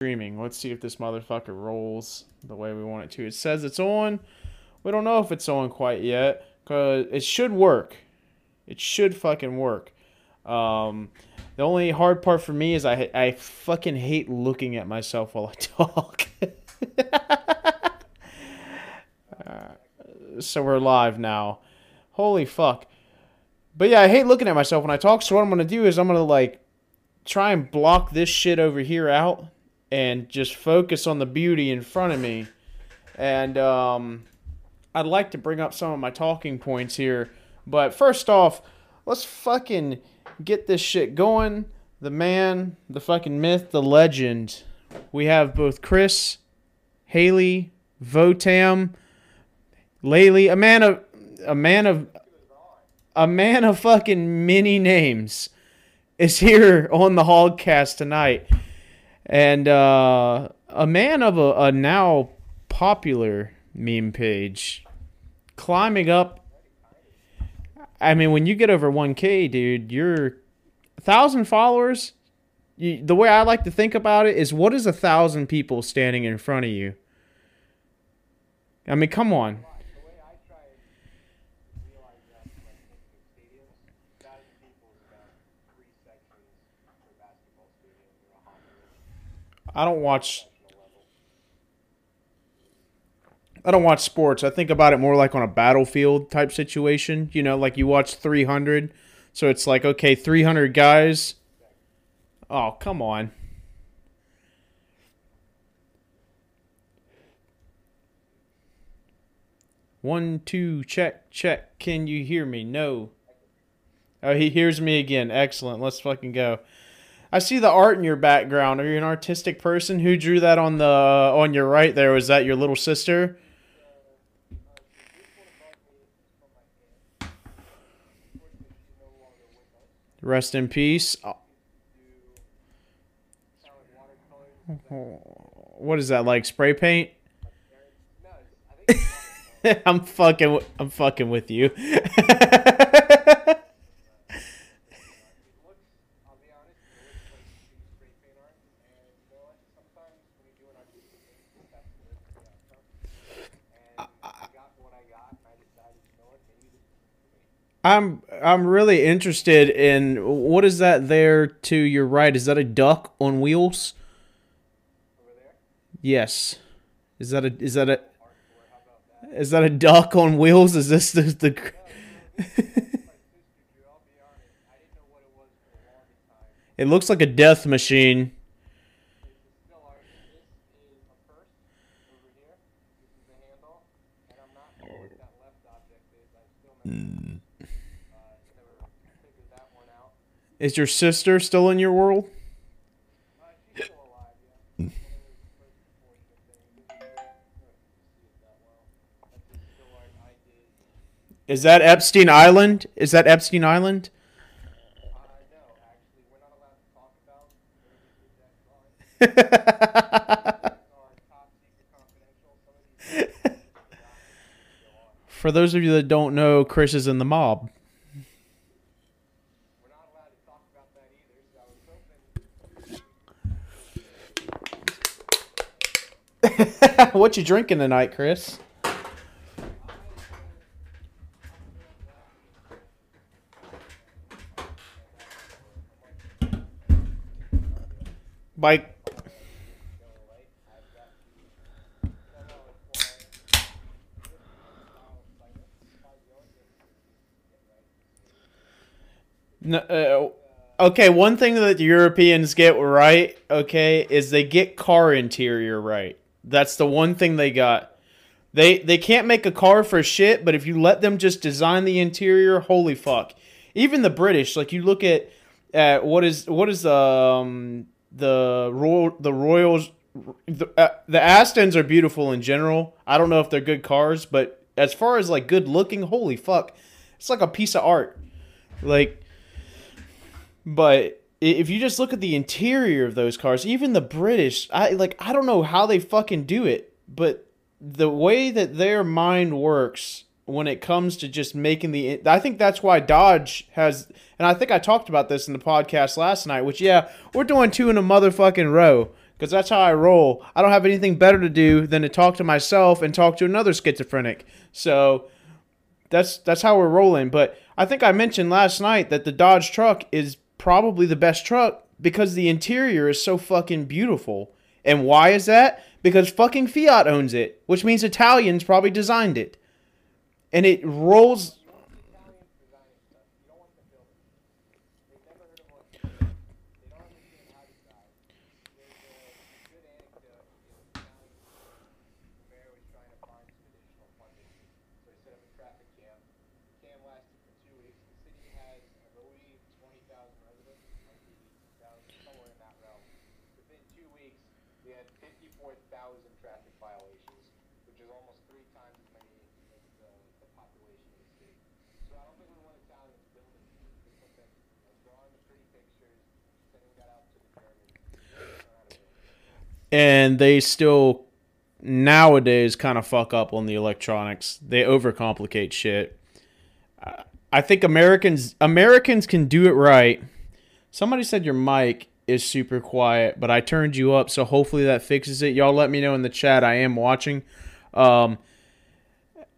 streaming. Let's see if this motherfucker rolls the way we want it to. It says it's on. We don't know if it's on quite yet, cause it should work. It should fucking work. Um, the only hard part for me is I I fucking hate looking at myself while I talk. uh, so we're live now. Holy fuck. But yeah, I hate looking at myself when I talk. So what I'm gonna do is I'm gonna like try and block this shit over here out and just focus on the beauty in front of me. And um, I'd like to bring up some of my talking points here. But first off, let's fucking get this shit going. The man, the fucking myth, the legend. We have both Chris, Haley, Votam, Laylee, a man of a man of a man of fucking many names is here on the Hogcast tonight and uh, a man of a, a now popular meme page climbing up. I mean, when you get over 1K, dude, you're thousand followers. You, the way I like to think about it is, what is a thousand people standing in front of you? I mean, come on. I don't watch. I don't watch sports. I think about it more like on a battlefield type situation. You know, like you watch 300. So it's like, okay, 300 guys. Oh, come on. One, two, check, check. Can you hear me? No. Oh, he hears me again. Excellent. Let's fucking go. I see the art in your background. Are you an artistic person? Who drew that on the on your right there? Was that your little sister? Rest in peace. Uh, what is that like spray paint? I'm fucking I'm fucking with you. I'm I'm really interested in what is that there to your right? Is that a duck on wheels? Yes. Is that a is that a is that a duck on wheels? Is this the, the It looks like a death machine. Is your sister still in your world? Is that Epstein Island? Is that Epstein Island? For those of you that don't know, Chris is in the mob. What you drinking tonight, Chris? Mike. No, uh, okay, one thing that the Europeans get right, okay, is they get car interior right. That's the one thing they got. They they can't make a car for shit, but if you let them just design the interior, holy fuck. Even the British, like you look at at what is what is um the royal the Royals the, uh, the Astons are beautiful in general. I don't know if they're good cars, but as far as like good looking, holy fuck. It's like a piece of art. Like but if you just look at the interior of those cars, even the British, I like I don't know how they fucking do it, but the way that their mind works when it comes to just making the I think that's why Dodge has and I think I talked about this in the podcast last night, which yeah, we're doing two in a motherfucking row because that's how I roll. I don't have anything better to do than to talk to myself and talk to another schizophrenic. So that's that's how we're rolling. But I think I mentioned last night that the Dodge truck is probably the best truck because the interior is so fucking beautiful. And why is that? Because fucking Fiat owns it, which means Italians probably designed it. And it rolls and they still nowadays kind of fuck up on the electronics. They overcomplicate shit. I think Americans Americans can do it right. Somebody said your mic is super quiet, but I turned you up, so hopefully that fixes it. Y'all let me know in the chat. I am watching. Um,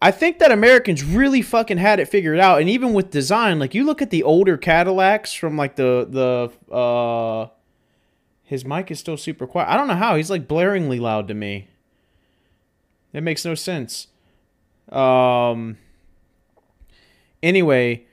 I think that Americans really fucking had it figured out, and even with design, like you look at the older Cadillacs from like the the uh, his mic is still super quiet. I don't know how. He's like blaringly loud to me. It makes no sense. Um. Anyway,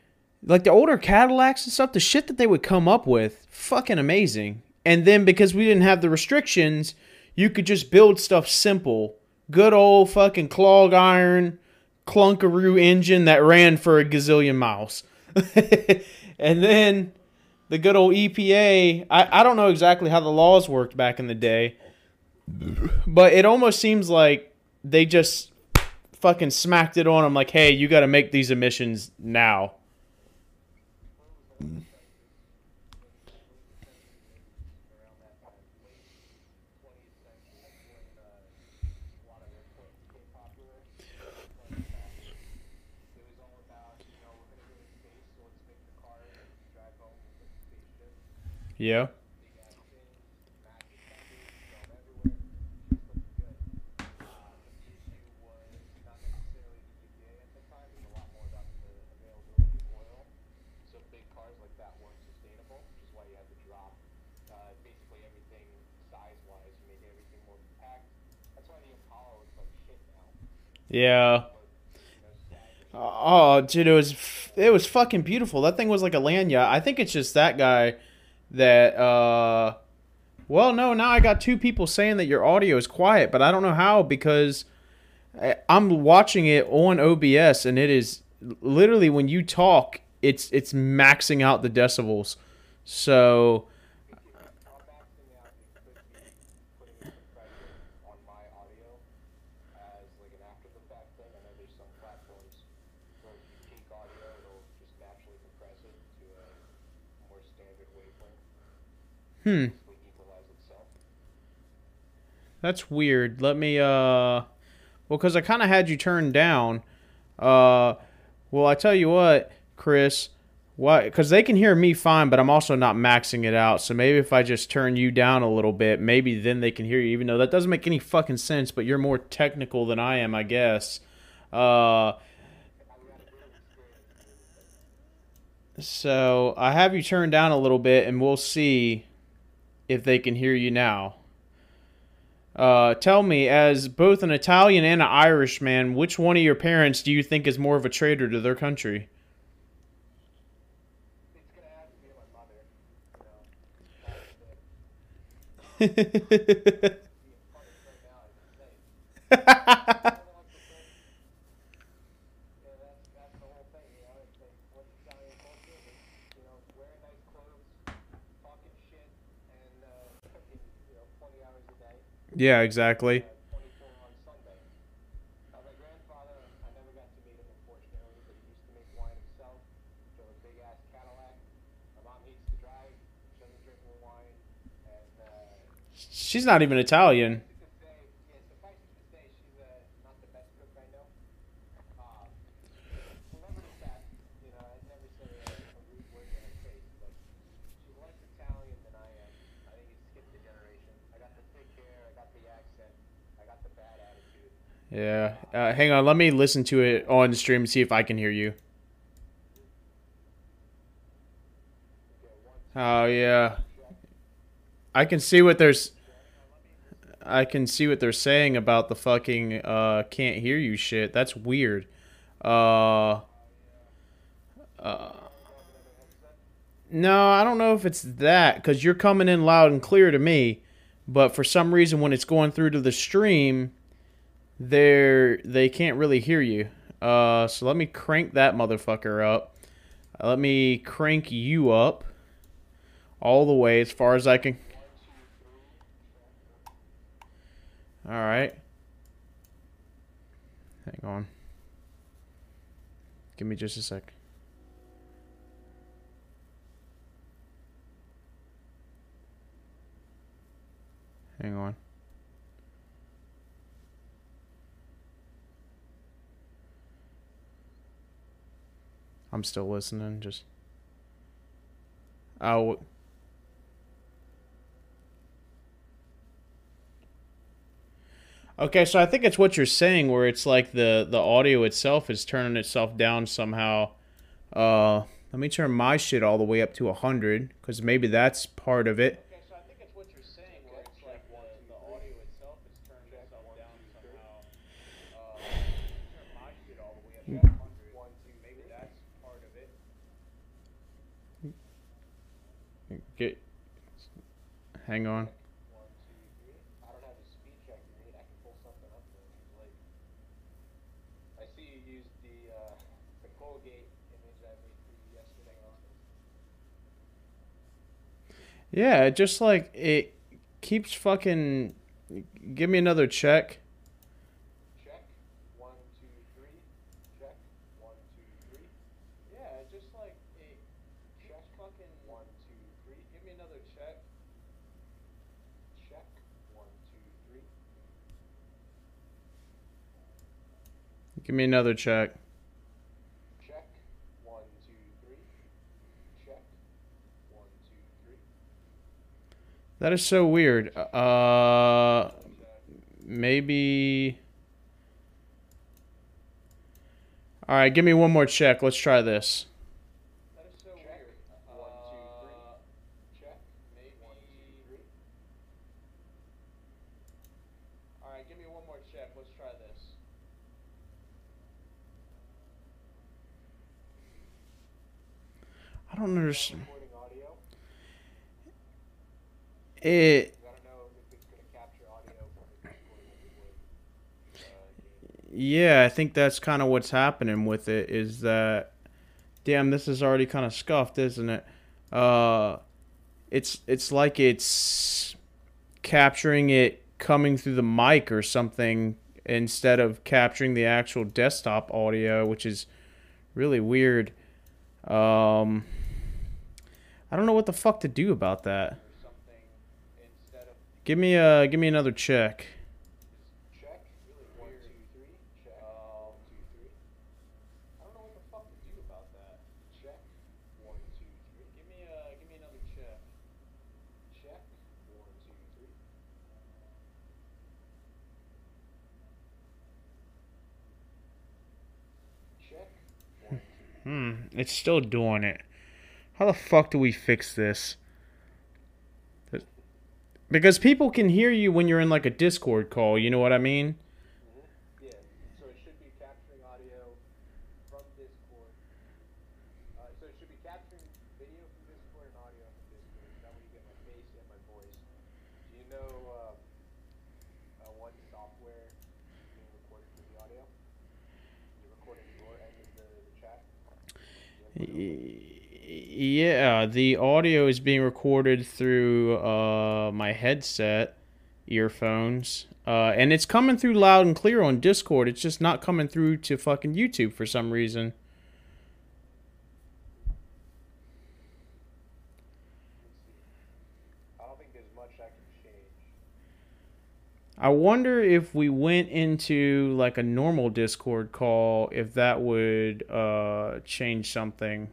like the older Cadillacs and stuff, the shit that they would come up with, fucking amazing. And then because we didn't have the restrictions, you could just build stuff simple. Good old fucking clog iron, clunkaroo engine that ran for a gazillion miles. and then the good old EPA. I, I don't know exactly how the laws worked back in the day, but it almost seems like they just fucking smacked it on them like, hey, you got to make these emissions now. Yeah. Yeah. Uh, oh, dude, it was it was fucking beautiful. That thing was like a lanyard. I think it's just that guy that uh well no now i got two people saying that your audio is quiet but i don't know how because i'm watching it on obs and it is literally when you talk it's it's maxing out the decibels. So Hmm. That's weird. Let me, uh. Well, because I kind of had you turned down. Uh. Well, I tell you what, Chris. Why? Because they can hear me fine, but I'm also not maxing it out. So maybe if I just turn you down a little bit, maybe then they can hear you, even though that doesn't make any fucking sense, but you're more technical than I am, I guess. Uh. So I have you turned down a little bit, and we'll see if they can hear you now. Uh, tell me, as both an Italian and an Irish man, which one of your parents do you think is more of a traitor to their country? Yeah, exactly. She's not even Italian. Yeah. Uh, hang on. Let me listen to it on stream and see if I can hear you. Oh yeah. I can see what there's. I can see what they're saying about the fucking uh can't hear you shit. That's weird. Uh. Uh. No, I don't know if it's that because you're coming in loud and clear to me, but for some reason when it's going through to the stream, they're they can't really hear you. Uh, so let me crank that motherfucker up. let me crank you up all the way as far as I can. All right. Hang on. Give me just a sec. Hang on. I'm still listening. Just. Oh. Okay, so I think it's what you're saying, where it's like the the audio itself is turning itself down somehow. Uh, let me turn my shit all the way up to a hundred, because maybe that's part of it. Okay, so I think it's what you're saying, where it's like the, the audio itself is turning itself down somehow. Uh, turn my shit all the way up to hundred. One, two, maybe that's part of it. Get. Hang on. Yeah, just like it keeps fucking. Give me another check. Check. One, two, three. Check. One, two, three. Yeah, just like it check. fucking. One, two, three. Give me another check. Check. One, two, three. Give me another check. Check. One, two, three. Check. One, two, three. That is so weird. Uh, maybe. All right, give me one more check. Let's try this. That is so check. weird. Uh, one, two, three. Check. Maybe. One, two, three. All right, give me one more check. Let's try this. I don't understand. It. Yeah, I think that's kind of what's happening with it. Is that, damn, this is already kind of scuffed, isn't it? Uh, it's it's like it's capturing it coming through the mic or something instead of capturing the actual desktop audio, which is really weird. Um, I don't know what the fuck to do about that. Give me a give me another check. Check. One, two, three. Check. Um, two, three. I don't know what the fuck to do about that. Check. One, two, three. Give me a give me another check. Check. One, two, three. Check. One, two. Hmm. It's still doing it. How the fuck do we fix this? Because people can hear you when you're in like a Discord call, you know what I mean? Mm-hmm. Yeah, so it should be capturing audio from Discord. Uh, so it should be capturing video from Discord and audio from Discord. That way you get my face and my voice. Do you know uh, uh, what software is being recorded for the audio? You're recording your end of the, the chat? Yeah, the audio is being recorded through uh, my headset, earphones, uh, and it's coming through loud and clear on Discord. It's just not coming through to fucking YouTube for some reason. I wonder if we went into like a normal Discord call, if that would uh, change something.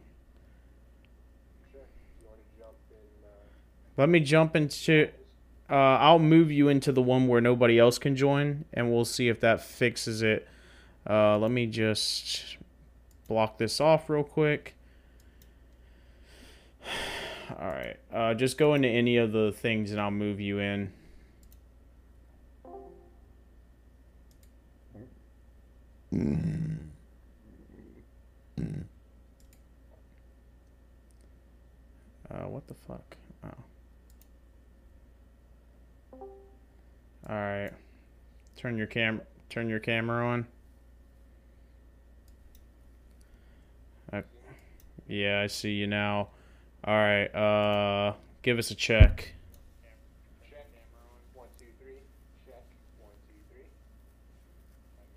Let me jump into. Uh, I'll move you into the one where nobody else can join, and we'll see if that fixes it. Uh, let me just block this off real quick. All right. Uh, just go into any of the things, and I'll move you in. Uh, what the fuck? All right. Turn your cam. Turn your camera on. Uh, yeah, I see you now. All right. Uh, give us a. Check. One, two, three. Check. One, two, three.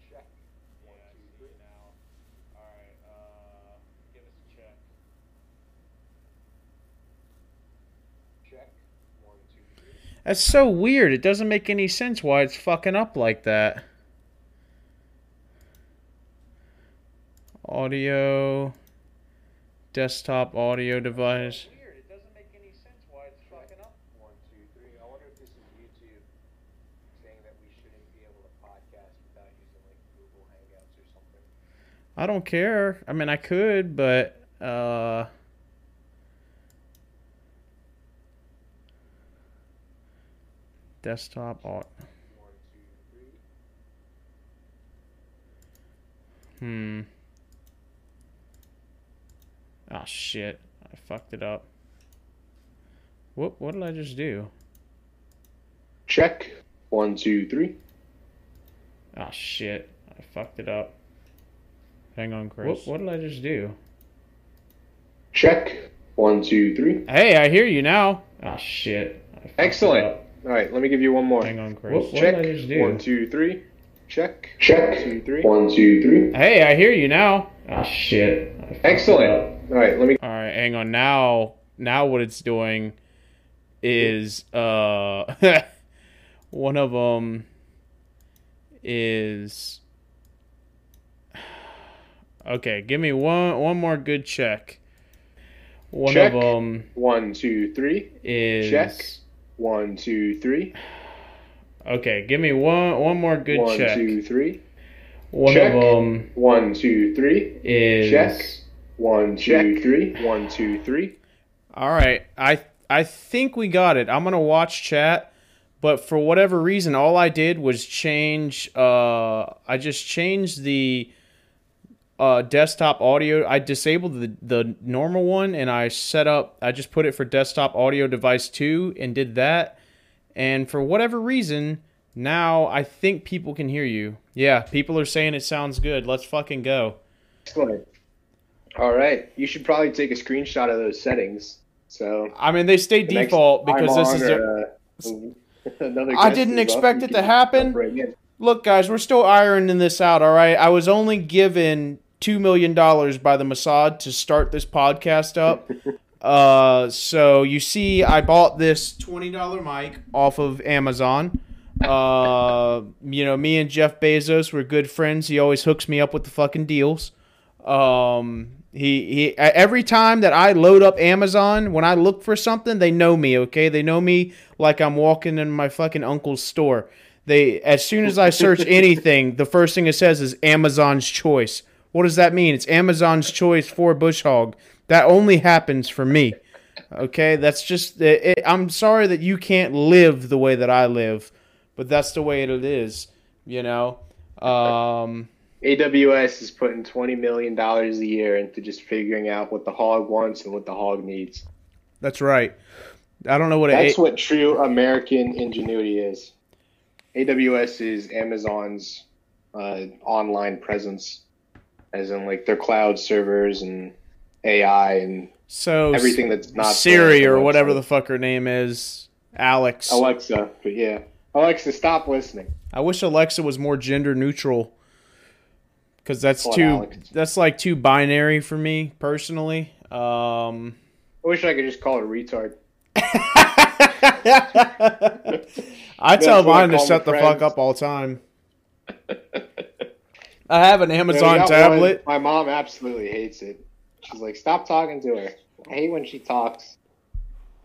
Check. One, two, three. now. All right. Uh, give us a check. Check. One, two, three. That's so weird. It doesn't make any sense why it's fucking up like that. Audio, desktop audio device. Weird. It doesn't make any sense why it's fucking up. One, two, three. I wonder if this is YouTube saying that we shouldn't be able to podcast without using like Google Hangouts or something. I don't care. I mean, I could, but uh, desktop. Au- One, two, three. hmm. Oh shit! I fucked it up. What? What did I just do? Check. One, two, three. Oh shit! I fucked it up. Hang on, Chris. What, what did I just do? Check. One, two, three. Hey, I hear you now. Oh shit! I it Excellent. Up. All right, let me give you one more. Hang on, Chris. What, What check. did I just do? One, two, three. Check. Check. One, two, three. One, two, three. Hey, I hear you now. Oh shit! I fucked it Excellent. All right, let me. All right, hang on. Now, now what it's doing is uh one of them is okay. Give me one one more good check. One Check. of them One, two, three. is Check. One, two, three. okay. Give me one one more good One, check. two, three. One check. of them One, two, three. is Check. One, two, three. One, two, three. All right, I I think we got it. I'm gonna watch chat, but for whatever reason, all I did was change. Uh, I just changed the uh, desktop audio. I disabled the the normal one, and I set up. I just put it for desktop audio device two, and did that. And for whatever reason, now I think people can hear you. Yeah, people are saying it sounds good. Let's fucking go. Excellent. All right, you should probably take a screenshot of those settings. So I mean, they stay the default because this is. or, A, uh, another I didn't expect it to happen. jump right in. Look, guys, we're still ironing this out, all right? I was only given $2 million by the Mossad to start this podcast up. uh, so you see, I bought this $20 mic off of Amazon. Uh, you know, me and Jeff Bezos were good friends. He always hooks me up with the fucking deals. Um, he, he every time that I load up Amazon, when I look for something, they know me, okay? They know me like I'm walking in my fucking uncle's store. They as soon as I search anything, the first thing it says is Amazon's choice. What does that mean? It's Amazon's choice for bush hog. That only happens for me. Okay, that's just. It, it- I'm sorry that you can't live the way that I live, but that's the way it is. You know. Um, AWS is putting twenty million dollars a year into just figuring out what the hog wants and what the hog needs. that's right. I don't know what That's it. what true American ingenuity is. AWS is Amazon's uh, online presence, as in like their cloud servers and AI and So everything that's not Siri or whatever the fuck her name is, Alex. Alexa. But yeah, Alexa, stop listening. I wish Alexa was more gender neutral. Cause that's Call too that's like too binary for me personally. Um I wish I could just call it a retard. I tell mine to shut the my fuck up all the time. I have an Amazon tablet. one- my mom absolutely hates it. She's like, stop talking to her. I hate when she talks.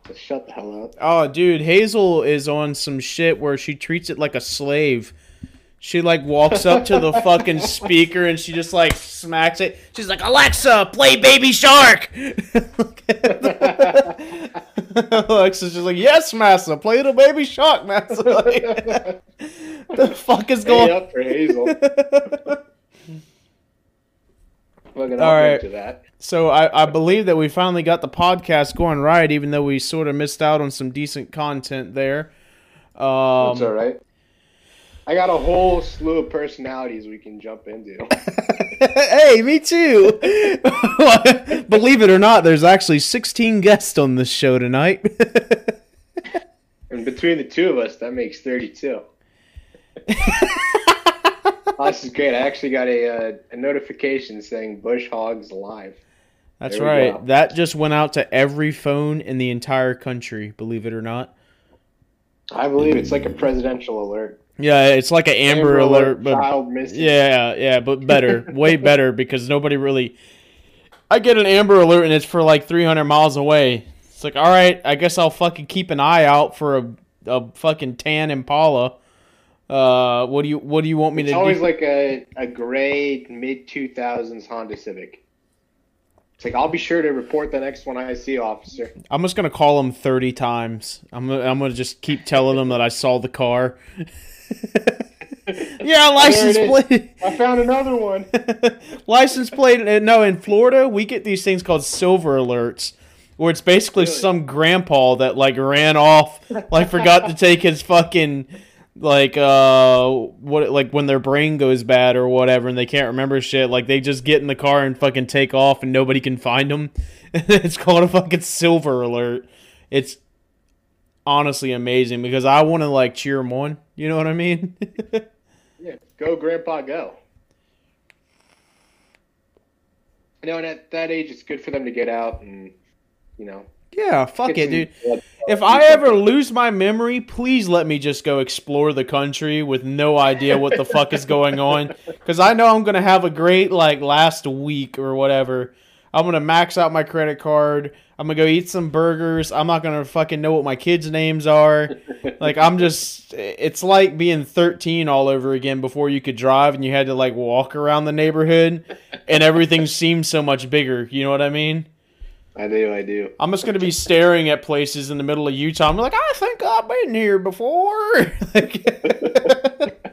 So shut the hell up. Oh, dude, Hazel is on some shit where she treats it like a slave. She like walks up to the fucking speaker and she just like smacks it. She's like, "Alexa, play Baby Shark." Alexa's just like, "Yes, Massa, play the Baby Shark, Massa." Like, the fuck is Hey going? up for Hazel. Fucking All I'll right. to that. So I, I believe that we finally got the podcast going right, even though we sort of missed out on some decent content there. Um, That's all right. I got a whole slew of personalities we can jump into. hey, me too. Believe it or not, there's actually 16 guests on this show tonight. And between the two of us, that makes 32. Oh, this is great. I actually got a, uh, a notification saying Bush Hogs live. That's right. go. That just went out to every phone in the entire country, believe it or not. I believe it's like a presidential alert. Yeah, it's like an Amber, Alert, but child missing. Yeah, yeah, but better, way better because nobody really. I get an Amber Alert and it's for like 300 miles away. It's like, all right, I guess I'll fucking keep an eye out for a, a fucking tan Impala. Uh, what do you what do you want me to do? It's to always do? like a, a gray mid 2000s Honda Civic. It's like, I'll be sure to report the next one I see, officer. I'm just gonna call him 30 times. I'm gonna, I'm gonna just keep telling them that I saw the car. yeah, license plate. I found another one. license plate. uh, No, in Florida, we get these things called silver alerts, where it's basically Really? some grandpa that like ran off, like forgot to take his fucking like uh what like when their brain goes bad or whatever and they can't remember shit like they just get in the car and fucking take off and nobody can find them it's called a fucking silver alert it's honestly amazing because i want to like cheer them on you know what i mean Yeah, go, Grandpa, go. You know, and at that age, it's good for them to get out and, you know. Yeah fuck it dude blood- If I ever lose my memory, please let me just go explore the country with no idea what the fuck is going on. Because I know I'm going to have a great, like, last week or whatever. I'm going to max out my credit card. I'm going to go eat some burgers. I'm not going to fucking know what my kids' names are. Like, I'm just. It's like being 13 all over again before you could drive and you had to, like, walk around the neighborhood and everything seemed so much bigger. You know what I mean? I do, I do. I'm just gonna be staring at places in the middle of Utah. I'm like, I think I've been here before. like,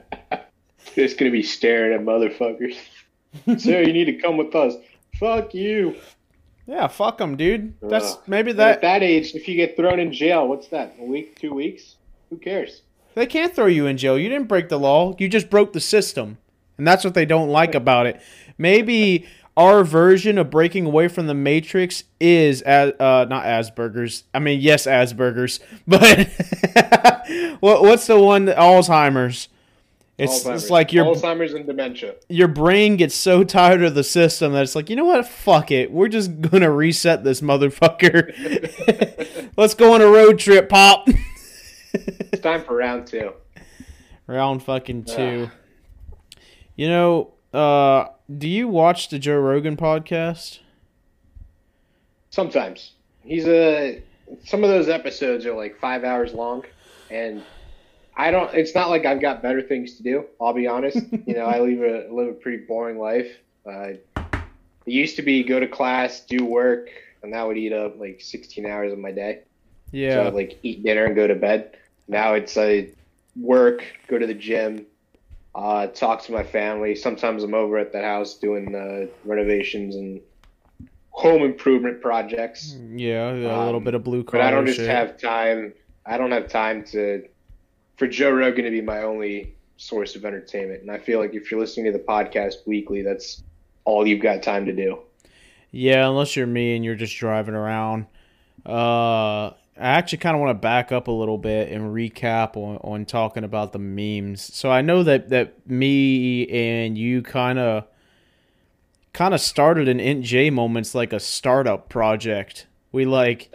Just gonna be staring at motherfuckers. Sir, you need to come with us. Fuck you. yeah, fuck them, dude. That's maybe At that that age, if you get thrown in jail, what's that? A week, two weeks? Who cares? they can't throw you in jail. You didn't break the law. You just broke the system, and that's what they don't like about it. Maybe our version of breaking away from the Matrix is as uh, not Asperger's. I mean, yes, Asperger's, but what what's the one? Alzheimer's. It's, Alzheimer's. it's like your Alzheimer's and dementia. your brain gets so tired of the system that it's like, you know what? Fuck it. We're just gonna reset this motherfucker. Let's go on a road trip, Pop. It's time for round two. Round fucking two. You know, uh, do you watch the Joe Rogan podcast? Sometimes he's a. Some of those episodes are like five hours long, and I don't. It's not like I've got better things to do. I'll be honest. you know, I live a live a pretty boring life. Uh, it used to be go to class, do work, and that would eat up like 16 hours of my day. So Yeah. I'd like eat dinner and go to bed. Now it's uh, work, go to the gym, uh, talk to my family. Sometimes I'm over at the house doing uh, renovations and home improvement projects. Yeah, a little Um, bit of blue But I don't just shit. have time. I don't have time to for Joe Rogan to be my only source of entertainment. And I feel like if you're listening to the podcast weekly, that's all you've got time to do. Yeah, unless you're me and you're just driving around. Uh, I actually kind of want to back up a little bit and recap on, on talking about the memes. So I know that that me and you kind of kind of started an INTJ moments like a startup project. We like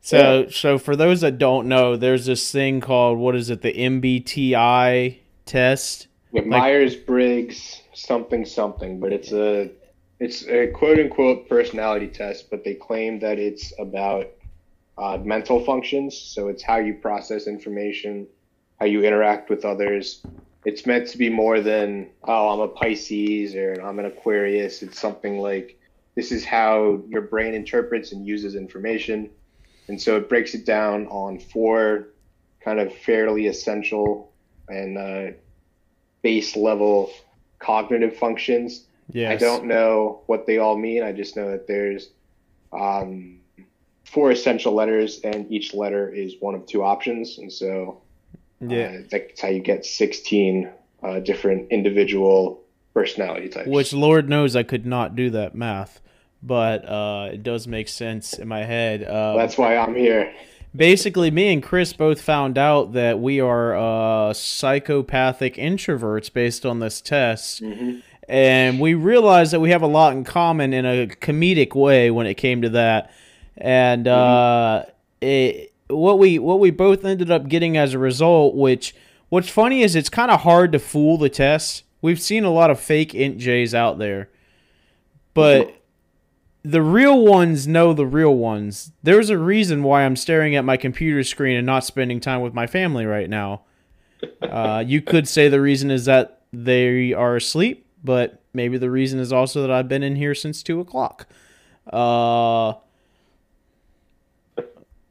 so so for those that don't know, there's this thing called what is it the MBTI test. With Like- Myers Briggs something something, but it's a it's a quote unquote personality test, but they claim that it's about uh, mental functions. So it's how you process information, how you interact with others. It's meant to be more than, oh, I'm a Pisces or I'm an Aquarius. It's something like this is how your brain interprets and uses information. And so it breaks it down on four kind of fairly essential and uh, base level cognitive functions. Yes. I don't know what they all mean. I just know that there's um, four essential letters, and each letter is one of two options. And so Yeah. uh, that's how you get 16 uh, different individual personality types. Which Lord knows I could not do that math, but uh, it does make sense in my head. Uh, that's why I'm here. basically, me and Chris both found out that we are uh, psychopathic introverts based on this test. hmm and we realized that we have a lot in common in a comedic way when it came to that and uh it, what we what we both ended up getting as a result which what's funny is it's kind of hard to fool the test we've seen a lot of fake INTJ's out there. But the real ones know the real ones. There's a reason why i'm staring at my computer screen and not spending time with my family right now. Uh, you could say the reason is that they are asleep but maybe the reason is also that I've been in here since two o'clock. Uh,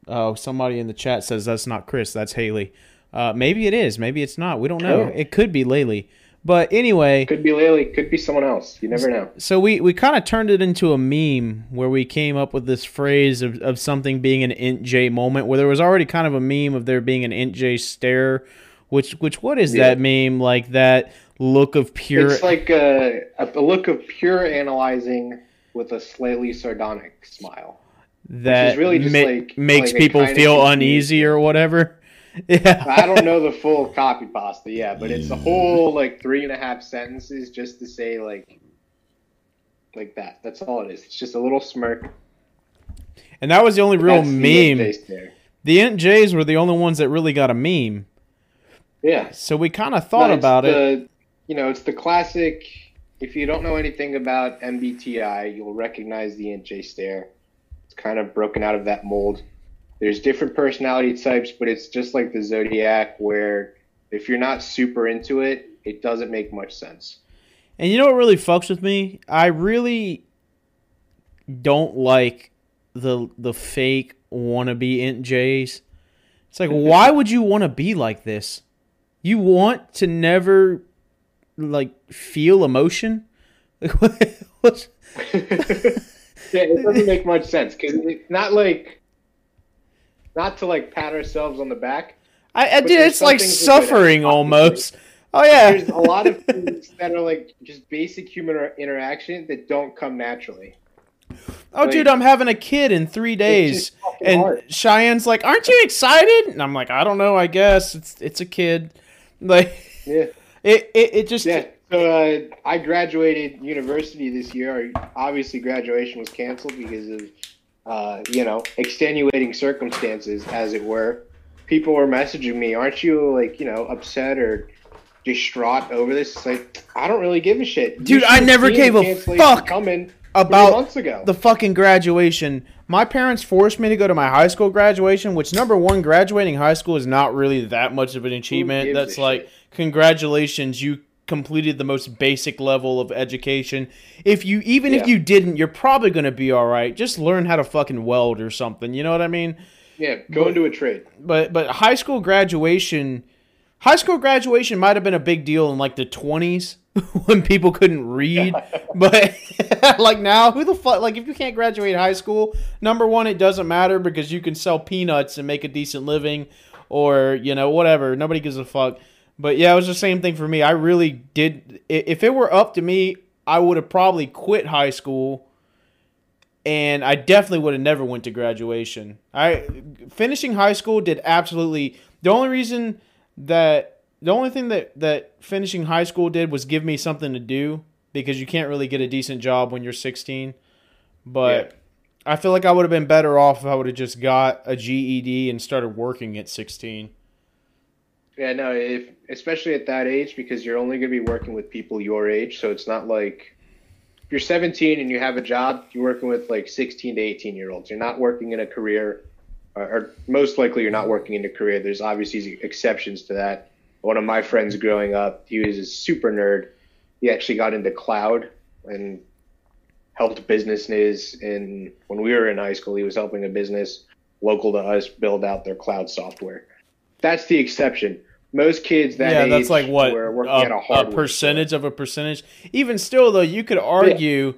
oh, somebody in the chat says that's not Chris, that's Haley. Uh, maybe it is, maybe it's not. We don't know. Oh. It could be Laylee. But anyway, Could be Lily, could be someone else. You never know. so we, we kind of turned it into a meme where we came up with this phrase of, of something being an INTJ moment where there was already kind of a meme of there being an INTJ stare. Which which what is Yeah. that meme like that look of pure It's like a, a look of pure analyzing with a slightly sardonic smile. That really just ma- like- makes like people feel confused- uneasy or whatever. Yeah. I don't know the full copy pasta, yeah, but it's a whole like three and a half sentences just to say like like that. That's all it is. It's just a little smirk. And that was the only real That's meme. The INTJ's were the only ones that really got a meme. Yeah. So we kind of thought about it. You know, it's the classic. If you don't know anything about MBTI, you'll recognize the INJ stare. Kind of broken out of that mold. There's different personality types, but it's just like the zodiac, where if you're not super into it, it doesn't make much sense. And you know what really fucks with me? I really don't like the the fake wannabe INTJ's. It's like, why would you want to be like this? You want to never like feel emotion? Yeah, it doesn't make much sense because it's not like not to like pat ourselves on the back. I, I there's It's like some things that- suffering almost. Oh yeah. There's a lot of things that are like just basic human interaction that don't come naturally. Oh, dude, I'm having a kid in three days, and hard. Cheyenne's like, "Aren't you excited?" And I'm like, "I don't know. I guess it's it's a kid." Like Yeah. it it, it just Yeah. So uh, I graduated university this year. Obviously, graduation was canceled because of uh, you know extenuating circumstances, as it were. People were messaging me, "Aren't you like you know upset or distraught over this?" It's like I don't really give a shit, Dude, I never gave a fuck coming about months ago. the fucking graduation. My parents forced me to go to my high school graduation, which number one, graduating high school is not really that much of an achievement. That's like shit? congratulations, you completed the most basic level of education. If you even if you didn't, you're probably gonna be all right. Just learn how to fucking weld or something. You know what I mean? yeah, go into a trade. but but high school graduation high school graduation might have been a big deal in like the 20s when people couldn't read but like now who the fuck like if you can't graduate high school number one it doesn't matter because you can sell peanuts and make a decent living or you know whatever nobody gives a fuck but yeah it was the same thing for me i really did if it were up to me i would have probably quit high school and I definitely would have never went to graduation. I finishing high school did absolutely the only reason that the only thing that that finishing high school did was give me something to do because you can't really get a decent job when you're 16. But Yeah. I feel like I would have been better off if I would have just got a GED and started working at 16. Yeah, no, if especially at that age because you're only going to be working with people your age, so it's not like if you're 17 and you have a job, you're working with like 16 to 18 year olds. You're not working in a career or, or most likely you're not working in a career. There's obviously exceptions to that. One of my friends growing up, he was a super nerd. He actually got into cloud and helped businesses. And when we were in high school, he was helping a business local to us build out their cloud software. That's the exception. Most kids that yeah, that's like what a, at a percentage of a percentage. Even still, though, you could argue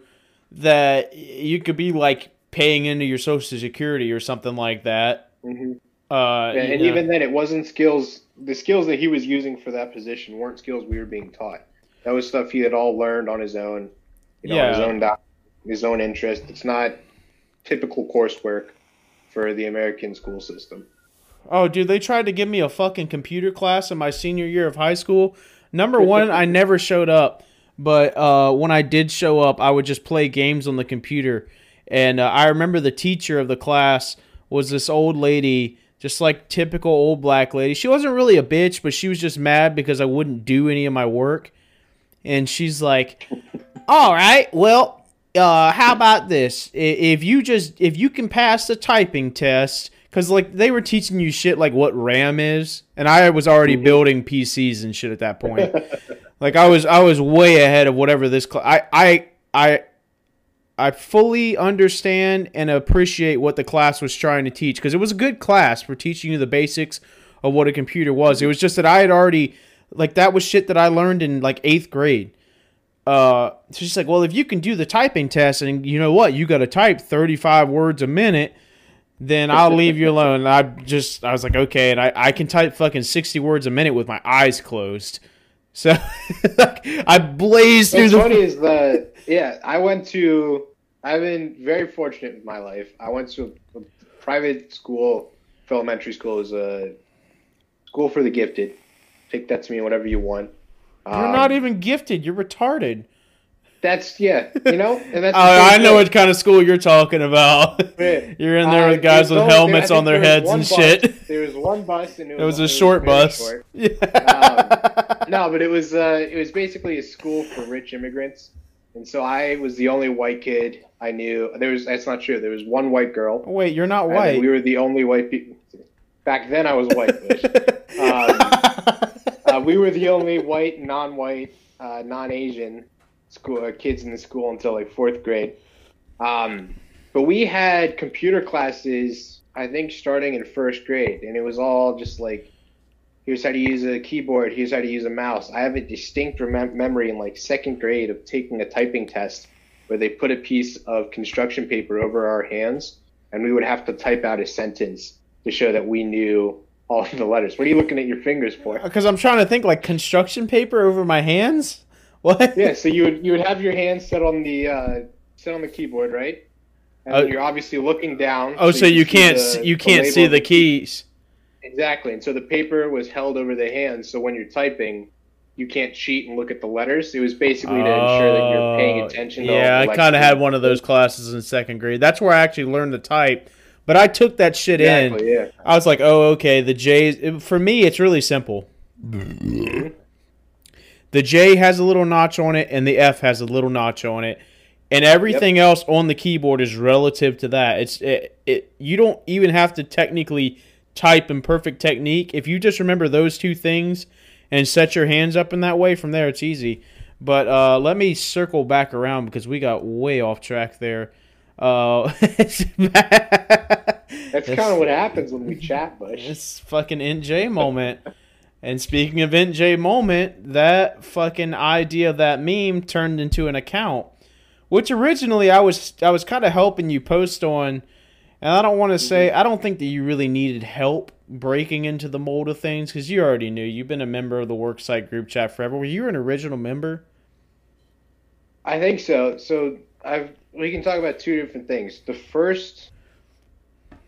that you could be like paying into your social security or something like that. Mhm. Uh, Yeah, and know. even then, it wasn't skills. The skills that he was using for that position weren't skills we were being taught. That was stuff he had all learned on his own, you know, on his own doc, his own interest. It's not typical coursework for the American school system. Oh, dude, they tried to give me a fucking computer class in my senior year of high school. Number one, I never showed up, but uh, when I did show up, I would just play games on the computer. And uh, I remember the teacher of the class was this old lady, just like typical old black lady. She wasn't really a bitch, but she was just mad because I wouldn't do any of my work. And she's like, "All right, well, uh, how about this? If you just if you can pass the typing test, because like they were teaching you shit like what RAM is, and I was already building PCs and shit at that point. like I was I was way ahead of whatever this. Cl- I I I I fully understand and appreciate what the class was trying to teach because it was a good class for teaching you the basics of what a computer was. It was just that I had already like that was shit that I learned in like eighth grade. Uh, so she's like, well, if you can do the typing test and you know what, you got to type 35 words a minute, then I'll leave you alone. I just, I was like, okay. And I, I can type fucking 60 words a minute with my eyes closed. So I blazed through What's the. funny is that yeah, I went to. I've been very fortunate in my life. I went to a, a private school, for elementary school. is a school for the gifted. Take that to mean whatever you want. You're Um, not even gifted. You're retarded. That's yeah, you know, and that's. the Oh, I know what kind of school you're talking about. Yeah. You're in there Uh, with guys with only- helmets I on their heads and bus- shit. There was one bus, and it was, It was a it short very bus. short. Yeah. No, but it was uh, it was basically a school for rich immigrants, and so I was the only white kid I knew. There was that's not true. There was one white girl. Wait, you're not white. we were the only white people. Back then, I was white. Bush. uh, we were the only white, non-white, uh, non-Asian school uh, kids in the school until like fourth grade. Um, but we had computer classes, I think, starting in first grade, and it was all just like, here's how to use a keyboard, here's how to use a mouse. I have a distinct remem- memory in like second grade of taking a typing test where they put a piece of construction paper over our hands, and we would have to type out a sentence to show that we knew all of the letters. What are you looking at your fingers for? Because I'm trying to think like construction paper over my hands. What? Yeah, so you would you would have your hands set on the uh, set on the keyboard, right? And Oh. you're obviously looking down. Oh, so you can can't see the- you can't see the key. keys. Exactly, and so the paper was held over the hands, so when you're typing, you can't cheat and look at the letters. It was basically to ensure that you're paying Oh, attention. to Yeah, I kind of had one of those classes in second grade. That's where I actually learned to type. But I took that shit in. Yeah. I was like, oh, okay. The J's it- for me, it's really simple. The J has a little notch on it, and the F has a little notch on it, and everything else on the keyboard is relative to that. It's it, it. You don't even have to technically type in perfect technique if you just remember those two things and set your hands up in that way. From there, it's easy. But uh, let me circle back around because we got way off track there. Uh, That's kind of what happens when we chat, Bush. it's fucking INTJ moment. And speaking of INTJ moment, that fucking idea of that meme turned into an account, which originally I was I was kind of helping you post on, and I don't want to say mm-hmm. I don't think that you really needed help breaking into the mold of things because you already knew you've been a member of the worksite group chat forever. Were you an original member? I think so. So I've we can talk about two different things. The first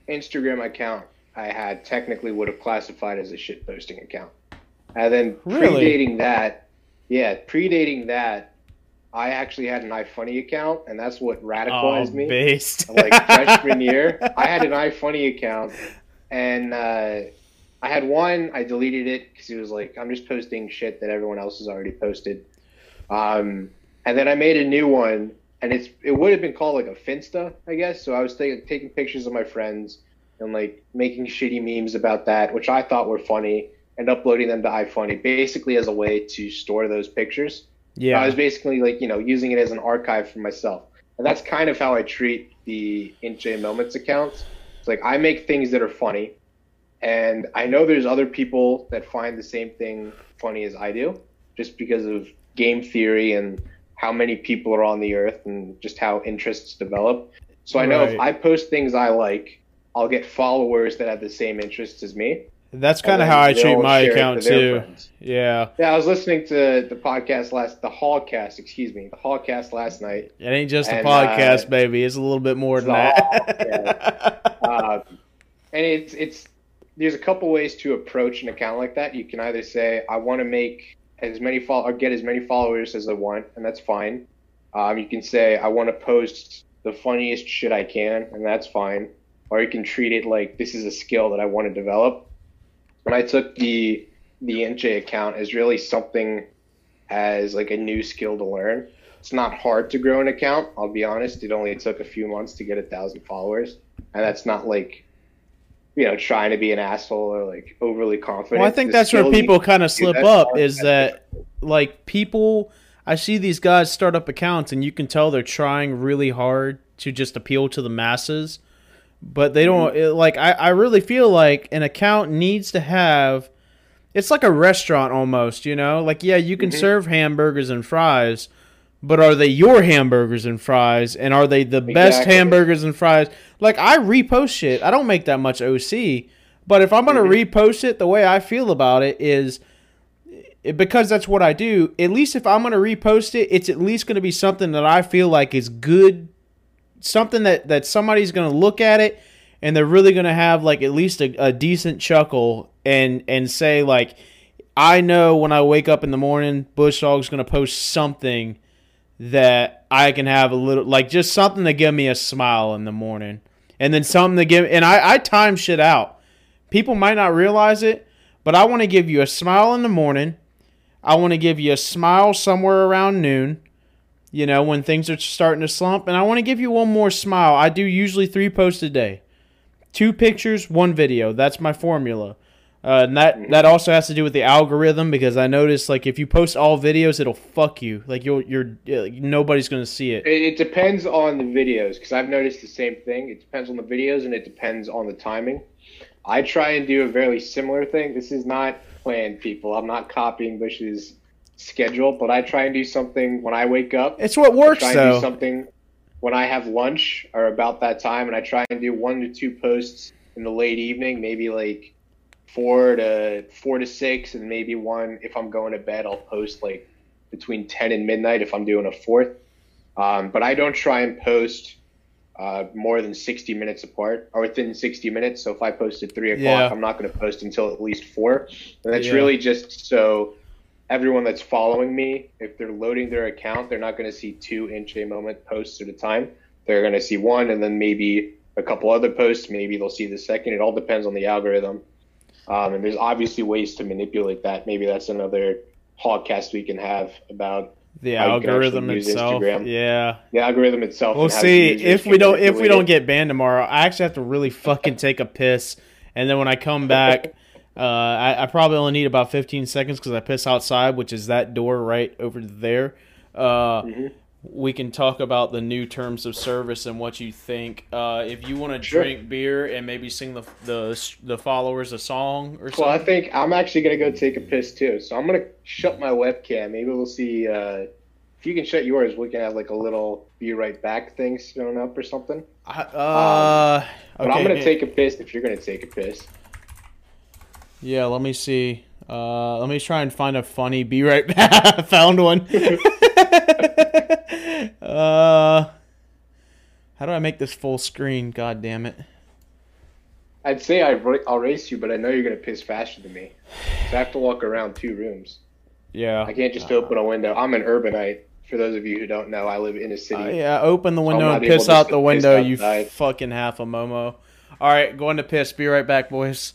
Instagram account I had technically would have classified as a shit posting account. And then Really? predating that, yeah, predating that, I actually had an iFunny account, and that's what radicalized me. Oh, based. like freshman year, I had an iFunny account, and uh, I had one. I deleted it because it was like I'm just posting shit that everyone else has already posted. Um, and then I made a new one, and it's it would have been called like a Finsta, I guess. So I was taking taking pictures of my friends, and like making shitty memes about that, which I thought were funny, and uploading them to iFunny basically as a way to store those pictures. Yeah. I was basically like, you know, using it as an archive for myself. And that's kind of how I treat the INTJ Moments accounts. It's like I make things that are funny, and I know there's other people that find the same thing funny as I do, just because of game theory and how many people are on the earth and just how interests develop. So I know if I post things I like, I'll get followers that have the same interests as me. That's kind of how I treat my account too. friends. Yeah. Yeah, I was listening to the podcast last, the Hallcast, excuse me, the Hallcast last night. It ain't just a And, podcast, uh, baby. It's a little bit more than that. Uh, and it's it's there's a couple ways to approach an account like that. You can either say I want to make as many follow or get as many followers as I want, and that's fine. Um, you can say I want to post the funniest shit I can, and that's fine. Or you can treat it like this is a skill that I want to develop. And I took the the INTJ account as really something as like a new skill to learn. It's not hard to grow an account. I'll be honest. It only took a few months to get a thousand followers, and that's not like you know trying to be an asshole or like overly confident. Well, I think The that's where people kind of slip up is that like people I see these guys start up accounts and you can tell they're trying really hard to just appeal to the masses, but they don't Mm-hmm. it- like I I really feel like an account needs to have it's like a restaurant almost, you know? Like yeah, you can Mhm. serve hamburgers and fries, but are they your hamburgers and fries and are they the best hamburgers and fries? Like I repost shit. I don't make that much OC, but if I'm going to Mhm. repost it, the way I feel about it is because that's what I do. At least if I'm going to repost it, it's at least going to be something that I feel like is good, something that that somebody's going to look at it and they're really going to have like at least a, a decent chuckle and and say like I know when I wake up in the morning, Bush Dog's going to post something that I can have a little like just something to give me a smile in the morning. And then something to give and I, I time shit out. People might not realize it, but I want to give you a smile in the morning. I want to give you a smile somewhere around noon, you know, when things are starting to slump. And I want to give you one more smile. I do usually three posts a day two pictures, one video. That's my formula. Uh, and that, that also has to do with the algorithm because I noticed like if you post all videos, it'll fuck you. Like you'll you're like, nobody's gonna see it. It, it depends on the videos because I've noticed the same thing. It depends on the videos and it depends on the timing. I try and do a very similar thing. This is not planned, people. I'm not copying Bush's schedule, but I try and do something when I wake up. It's what I works try and do though. something when I have lunch or about that time, and I try and do one to two posts in the late evening, maybe like four to four to six, and maybe one if I'm going to bed. I'll post like between ten and midnight if I'm doing a fourth. Um, but I don't try and post uh, more than 60 minutes apart or within 60 minutes. So if I post at three o'clock, Yeah. I'm not going to post until at least four. And that's Yeah. really just so everyone that's following me, if they're loading their account, they're not going to see two INTJ moment posts at a time. They're going to see one and then maybe a couple other posts. Maybe they'll see the second. It all depends on the algorithm. Um, and there's obviously ways to manipulate that. Maybe that's another podcast we can have about The how you can algorithm itself. Instagram. Yeah. the algorithm itself. We'll see if we don't if we don't get banned tomorrow. I actually have to really fucking take a piss, and then when I come back, uh, I, I probably only need about 15 seconds because I piss outside, which is that door right over there. Uh, Mhm. We can talk about the new terms of service and what you think. Uh, if you want to Sure. drink beer and maybe sing the, the the followers a song or something. Well, I think I'm actually gonna go take a piss too. So I'm gonna shut my webcam. Maybe we'll see. Uh, if you can shut yours, we can have like a little "be right back" thing shown up or something. I, uh, But okay, I'm gonna take a piss if you're gonna take a piss. Yeah, let me see. Uh, let me try and find a funny. Be right back. Found one. uh, how do I make this full screen? God damn it! I'd say I ra- I'll race you, but I know you're gonna piss faster than me. So I have to walk around two rooms. Yeah. I can't just open a window. I'm an urbanite. For those of you who don't know, I live in a city. Uh, yeah, open the window not and piss out the window, you fucking half a momo. All right, going to piss. Be right back, boys.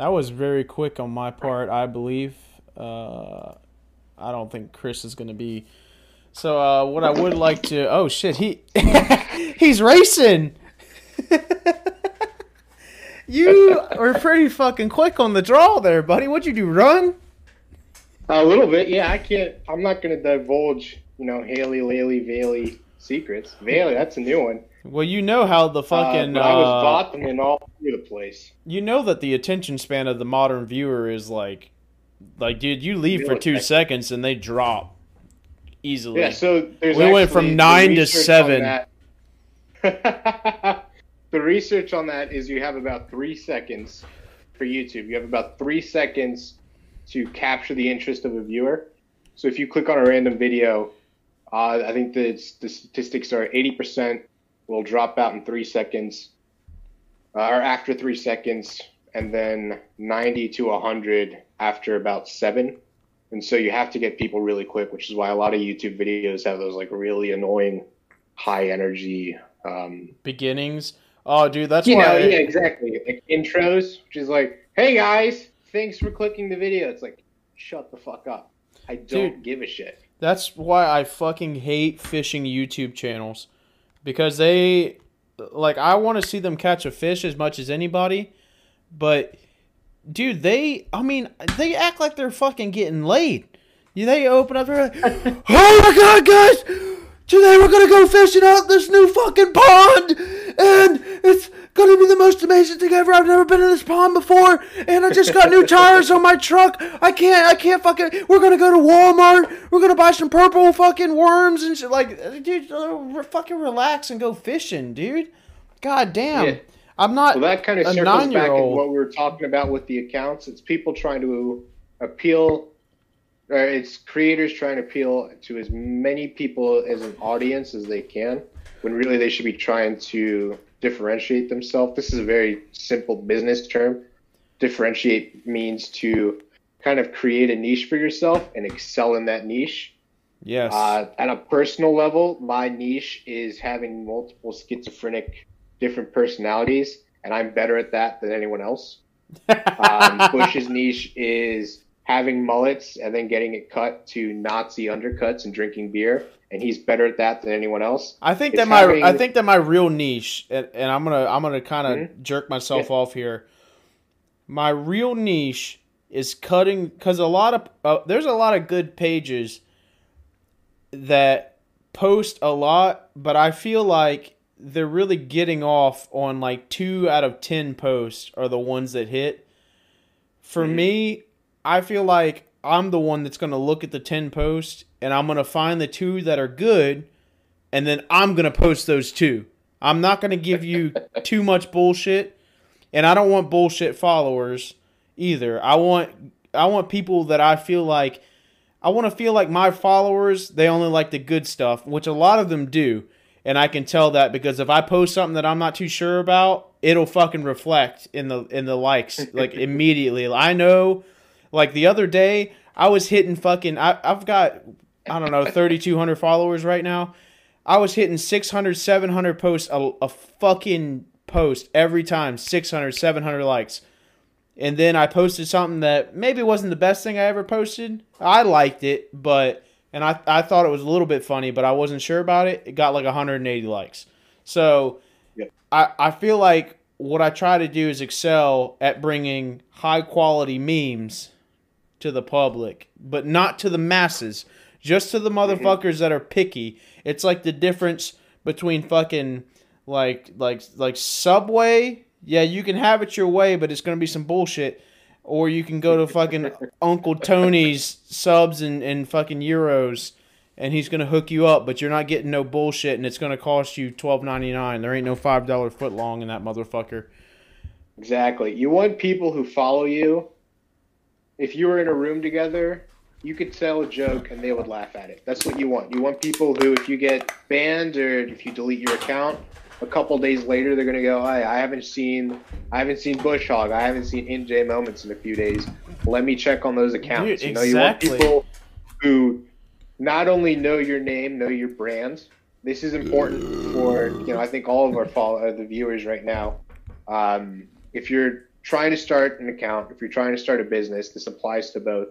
That was very quick on my part, I believe. Uh, I don't think Chris is going to be. So, uh, what I would like to. Oh, shit. He He's racing! you were pretty fucking quick on the draw there, buddy. What'd you do, run? A little bit, yeah. I can't. I'm not going to divulge, you know, Haley, Laley, Valey secrets. Valey, that's a new one. Well, you know how the Uh, fucking. but I was uh, bottoming all over the place. you know that the attention span of the modern viewer is like like dude you leave for two seconds and they drop easily Yeah, so there's We went from nine to seven. the research on that is you have about three seconds for YouTube. You have about three seconds to capture the interest of a viewer. So if you click on a random video, uh, I think the, the statistics are 80% will drop out in three seconds, uh, or after three seconds, and then 90 to 100 after about seven. And so you have to get people really quick, which is why a lot of YouTube videos have those like really annoying, high energy. Um, beginnings oh dude that's you why know, yeah, exactly. Like intros, which is like, "Hey guys, thanks for clicking the video." It's like, shut the fuck up. I don't Dude. give a shit. that's why i fucking hate fishing youtube channels because they like i want to see them catch a fish as much as anybody but dude they i mean they act like they're fucking getting laid. You- they open up they're like, oh my god guys! Today we're gonna go fishing out this new fucking pond and it's gonna be the most amazing thing ever. I've never been in this pond before and i just got new tires on my truck. I can't i can't fucking we're gonna go to walmart. We're gonna buy some purple fucking worms and shit. Like dude uh, fucking relax and go fishing dude. God damn. Yeah. i'm not Well, that kind of circles back in what we were talking about with the accounts. It's people trying to appeal, or it's creators trying to appeal to as many people as an audience as they can, when really they should be trying to differentiate themselves. This is a very simple business term. Differentiate means to kind of create a niche for yourself and excel in that niche. yes Uh, at a personal level, my niche is having multiple schizophrenic, different personalities, and I'm better at that than anyone else. Um, Bush's niche is having mullets and then getting it cut to Nazi undercuts and drinking beer, and he's better at that than anyone else. I think It's that my having- I think that my real niche, and, and I'm gonna I'm gonna kind of Mhm. jerk myself off here. My real niche is cutting because a lot of uh, there's a lot of good pages that post a lot, but I feel like they're really getting off on like two out of ten posts are the ones that hit. For Mhm. me, I feel like I'm the one that's going to look at the 10 posts and I'm going to find the two that are good and then I'm going to post those two. I'm not going to give you too much bullshit and I don't want bullshit followers either. I want I want people that I feel like I want to feel like my followers they only like the good stuff, which a lot of them do. And I can tell that because if I post something that I'm not too sure about, it'll fucking reflect in the in the likes like immediately. I know like the other day, I was hitting fucking. I, I've got, I don't know, 3,200 followers right now. I was hitting 600, 700 posts a, a fucking post every time, 600, 700 likes. And then I posted something that maybe wasn't the best thing I ever posted. I liked it, but, and I, I thought it was a little bit funny, but I wasn't sure about it. It got like 180 likes. So Yep. I, I feel like what I try to do is excel at bringing high quality memes to the public, but not to the masses, just to the mm-hmm. motherfuckers that are picky. It's like the difference between fucking like like like Subway. Yeah, you can have it your way, but it's gonna be some bullshit. Or you can go to fucking Uncle Tony's subs and, and fucking euros, and he's gonna hook you up, but you're not getting no bullshit, and it's gonna cost you twelve ninety nine. There ain't no five dollar foot long in that motherfucker. Exactly. You want people who follow you. If you were in a room together, you could tell a joke and they would laugh at it. That's what you want. You want people who, if you get banned or if you delete your account, a couple days later they're gonna go, "Hey, I haven't seen, I haven't seen Bush Hog, I haven't seen INTJ Moments in a few days. Let me check on those accounts." Dude, you know, you want people who not only know your name, know your brand. This is important for you know. I think all of our follow uh, the viewers right now. Um, if you're trying to start an account, if you're trying to start a business, this applies to both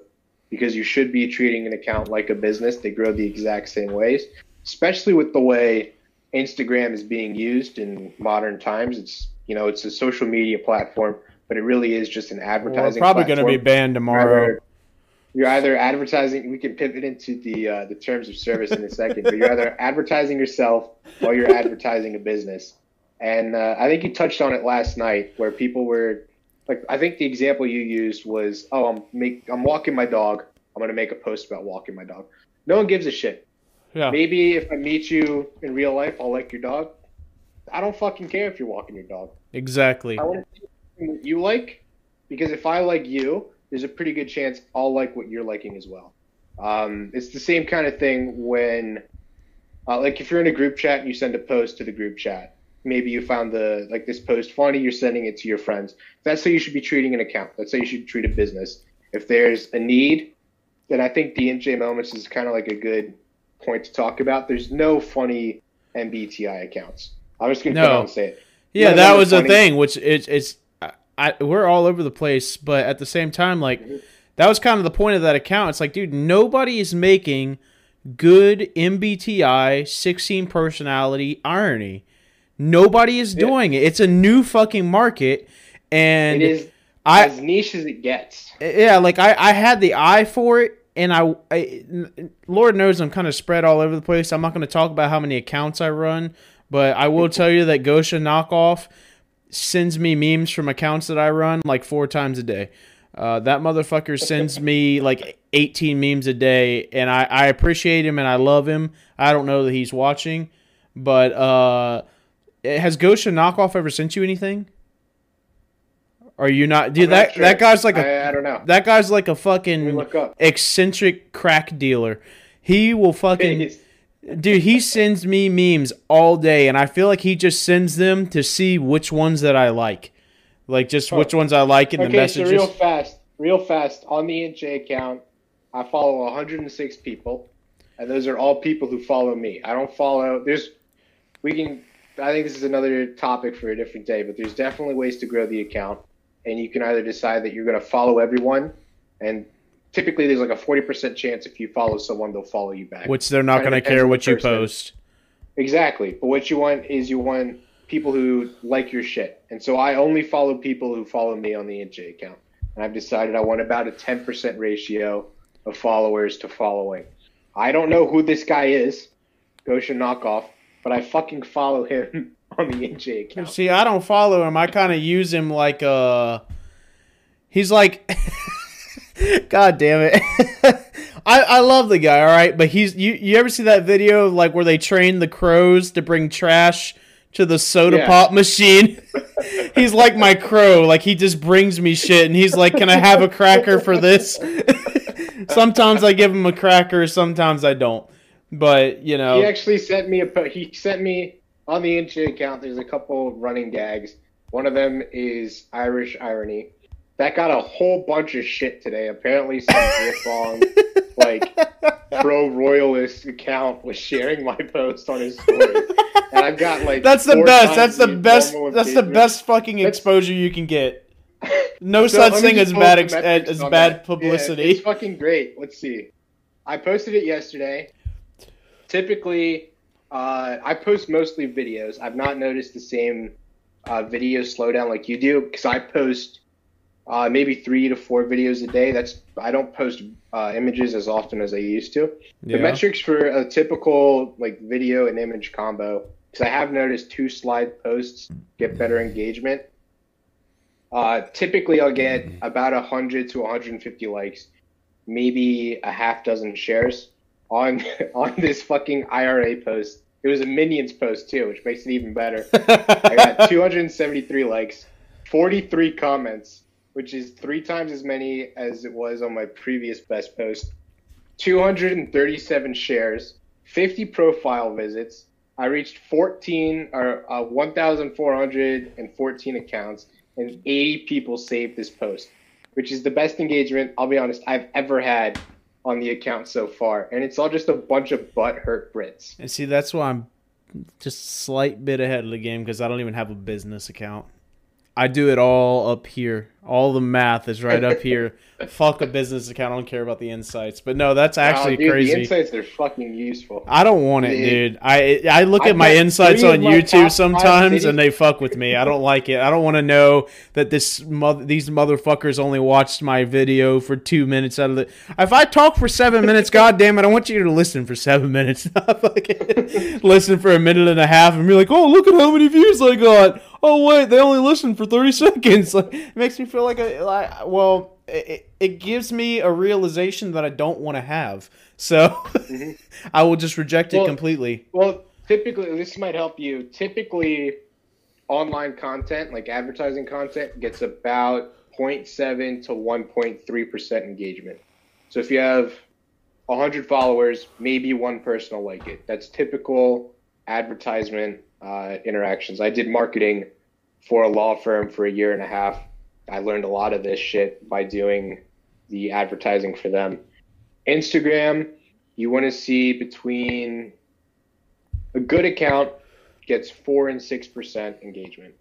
because you should be treating an account like a business. They grow the exact same ways, especially with the way Instagram is being used in modern times. It's you know it's a social media platform, but it really is just an We're advertising. probably going to be banned tomorrow. Either- You're either advertising. We can pivot into the uh, the terms of service in a second, but you're either advertising yourself or you're advertising a business. And uh, I think you touched on it last night, where people were like, I think the example you used was, "Oh, I'm make I'm walking my dog. I'm gonna make a post about walking my dog." No one gives a shit. Yeah. Maybe if I meet you in real life, I'll like your dog. I don't fucking care if you're walking your dog. Exactly. I want to see what you like because if I like you, there's a pretty good chance I'll like what you're liking as well. Um, it's the same kind of thing when, uh, like, if you're in a group chat and you send a post to the group chat, maybe you found the like this post funny, you're sending it to your friends. That's how you should be treating an account. That's how you should treat a business. If there's a need, then I think the INTJ moments is kind of like a good point to talk about. There's no funny MBTI accounts. I'm just gonna No. come out and say it. Yeah, Yeah, that was the thing. Which it's it's I, I we're all over the place, but at the same time, like that was kind of the point of that account. It's like, dude, nobody is making good MBTI 16 personality irony. Nobody is Yeah. doing it. It's a new fucking market, and It is I as niche as it gets. yeah, like I, I had the eye for it, and I, I Lord knows I'm kind of spread all over the place. I'm not going to talk about how many accounts I run, but I will tell you that Gosha Knockoff sends me memes from accounts that I run like four times a day. Uh, that motherfucker sends me like 18 memes a day, and I, I appreciate him and I love him. I don't know that he's watching, but uh, has Gosha Knockoff ever sent you anything? Are you not, dude? I'm not that sure. that guy's like a I, I don't know. that guy's like a fucking eccentric crack dealer. He will fucking dude. He sends me memes all day, and I feel like he just sends them to see which ones that I like, like just which ones I like in the okay, so real fast, real fast on the INTJ account, I follow 106 people, and those are all people who follow me. I don't follow. There's, we can. I think this is another topic for a different day, but there's definitely ways to grow the account, and you can either decide that you're going to follow everyone, and typically there's like a 40% chance if you follow someone, they'll follow you back. which they're not going to care what you post. Exactly. But what you want is you want people who like your shit. And so I only follow people who follow me on the INTJ account. And I've decided I want about a 10% ratio of followers to following. I don't know who this guy is, Gosha Knockoff, but I fucking follow him on the INTJ account. See, I don't follow him. I kind of use him like uh He's like God damn it. I, I love the guy, all right, but he's you you ever see that video like where they train the crows to bring trash to the soda Yeah. pop machine? he's like my crow, like he just brings me shit and he's like, "Can I have a cracker for this?" sometimes I give him a cracker, sometimes I don't. But, you know, He actually sent me a he sent me on the INTJ account. There's a couple running gags. One of them is Irish irony. That got a whole bunch of shit today. Apparently, some wrong like pro royalist account was sharing my post on his story, and I've got like That's the best. That's the best. That's the best fucking exposure you can get. No So such thing as bad ex- as bad that. Yeah, publicity. it's fucking great. Let's see. I posted it yesterday. Typically, uh, I post mostly videos. I've not noticed the same uh, video slowdown like you do because I post uh, maybe three to four videos a day. That's I don't post uh, images as often as I used to. The metrics for a typical like video and image combo, because I have noticed two slide posts get better engagement. Uh, typically, I'll get about 100 to 150 likes, maybe a half dozen shares on on this fucking IRA post. It was a Minions post too, which makes it even better. I got 273 likes, 43 comments, which is three times as many as it was on my previous best post. 237 shares, 50 profile visits. I reached 14 or uh, 1,414 accounts, and 80 people saved this post, which is the best engagement, I'll be honest, I've ever had on the account so far. And it's all just a bunch of butt hurt Brits. and see, that's why I'm just slight bit ahead of the game because I don't even have a business account. I do it all up here. All the math is right up here. Fuck a business account. I don't care about the insights. But no, that's actually Oh, dude, crazy. The insights are fucking useful. I don't want it, Dude. I I look I've at my insights on my YouTube sometimes, and they fuck with me. I don't like it. I don't want to know that this mother, these motherfuckers only watched my video for two minutes out of the. If I talk for seven minutes, god damn it, I want you to listen for seven minutes, not fucking listen for a minute and a half, and be like, oh, look at how many views I got. Oh wait, they only listened for thirty seconds. Like, it makes me feel like a like. Well, it, it gives me a realization that I don't want to have. So I will just reject it completely. Well, typically, this might help you. Typically, online content, like advertising content, gets about 0.7 to 1.3% engagement. So if you have 100 followers, maybe one person will like it. That's typical advertisement uh, interactions. I did marketing for a law firm for a year and a half. I learned a lot of this shit by doing the advertising for them. Instagram, you want to see between a good account gets four and six percent engagement.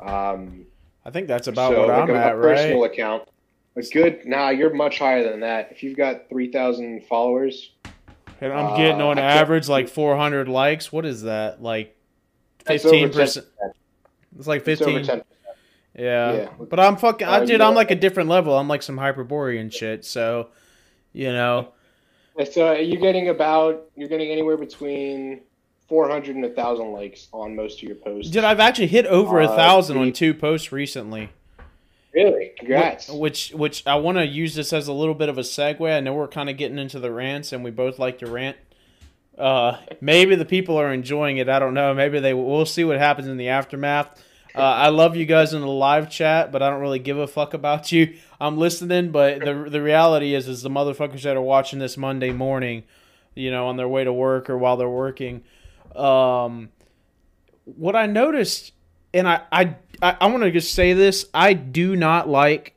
Um, I think that's about so what like I'm a, at, a personal right? account, a good. Nah, you're much higher than that. If you've got three thousand followers, And I'm Uh, getting on I can't- average like 400 likes. What is that? Like 15%. It's like It's over 15. 10. Yeah. Yeah. But I'm fucking, I, Uh, dude, I'm like a different level. I'm like some Hyperborean shit. So, you know, So you're getting about you're getting anywhere between four hundred and a thousand likes on most of your posts. dude, I've actually hit over a Uh, thousand on two posts recently. really? Congrats. Which, which I want to use this as a little bit of a segue. I know we're kind of getting into the rants, and we both like to rant. Uh, maybe the people are enjoying it. I don't know. Maybe they. We'll see what happens in the aftermath. Uh, I love you guys in the live chat, but I don't really give a fuck about you. I'm listening, but the the reality is, is the motherfuckers that are watching this Monday morning, you know, on their way to work or while they're working. Um, what I noticed, and I I I, I want to just say this: I do not like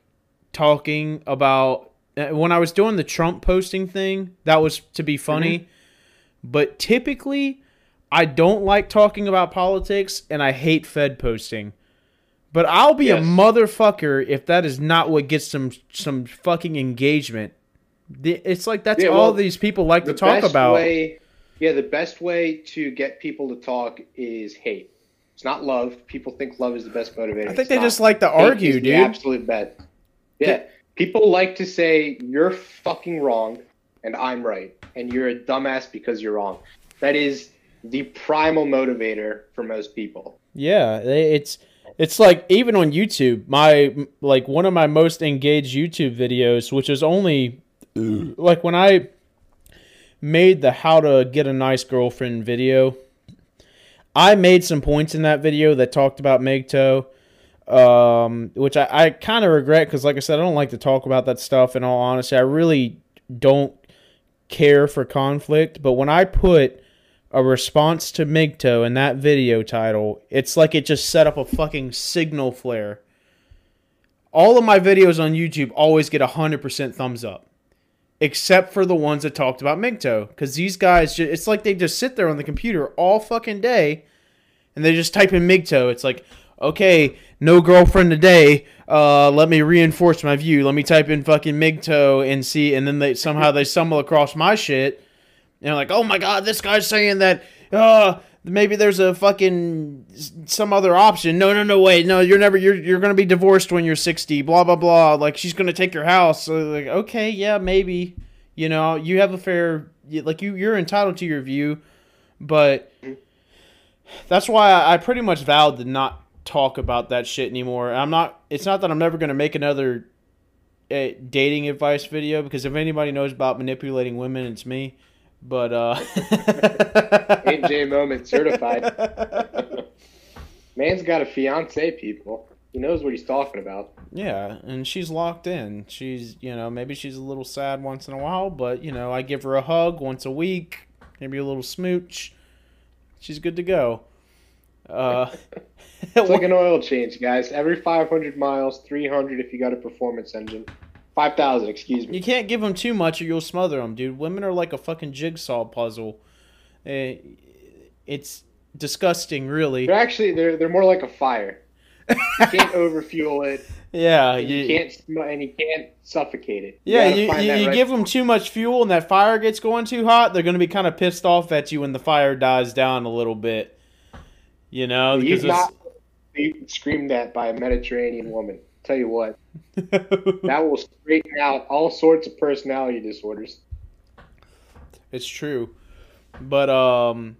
talking about uh, when I was doing the Trump posting thing. That was to be funny, but typically, I don't like talking about politics, and I hate Fed posting. But I'll be a motherfucker if that is not what gets some some fucking engagement. It's like that's Yeah, all these people like to the talk best about. Way, yeah, the best way to get people to talk is hate. It's not love. People think love is the best motivator. I think It's they not. just like to argue, is the dude. absolute best. Yeah, people like to say you're fucking wrong and I'm right, and you're a dumbass because you're wrong. That is the primal motivator for most people. Yeah, it's it's like even on YouTube, my like one of my most engaged YouTube videos, which is only like when I made the how to get a nice girlfriend video. I made some points in that video that talked about MGTOW, um, which I, I kind of regret because, like I said, I don't like to talk about that stuff. In all honesty, I really don't care for conflict. But when I put a response to MGTOW in that video title, it's like it just set up a fucking signal flare. All of my videos on YouTube always get a 100% thumbs up. Except for the ones that talked about MGTOW. Because these guys, ju- it's like they just sit there on the computer all fucking day and they just type in MGTOW. It's like, okay, no girlfriend today. Uh, let me reinforce my view. Let me type in fucking MGTOW and see. And then they somehow they stumble across my shit. And they're like, oh my god, this guy's saying that uh, maybe there's a fucking some other option. No, no, no, wait, no, you're never you're you're gonna be divorced when you're 60. Blah blah blah. Like she's gonna take your house. So like, okay, yeah, maybe. You know, you have a fair like you you're entitled to your view, but that's why I, pretty much vowed to not talk about that shit anymore. I'm not. It's not that I'm never gonna make another uh, dating advice video because if anybody knows about manipulating women, it's me. But uh, Ain't J moment certified. Man's got a fiance, people. He knows what he's talking about. Yeah, and she's locked in. She's, you know, maybe she's a little sad once in a while, but you know, I give her a hug once a week, maybe a little smooch. She's good to go. Uh, It's like an oil change, guys. Every 500 miles, 300 if you got a performance engine. 5,000, excuse me. you can't give them too much or you'll smother them, dude. Women are like a fucking jigsaw puzzle. Eh, It's disgusting, really. They're actually they're they're more like a fire. You can't overfuel it. Yeah, you, you, can't sm- and you can't suffocate it. yeah, you, you, you right- give them too much fuel and that fire gets going too hot, they're going to be kind of pissed off at you when the fire dies down a little bit. You know, because not screamed at by a Mediterranean woman. Tell you what, that will straighten out all sorts of personality disorders. it's true. But um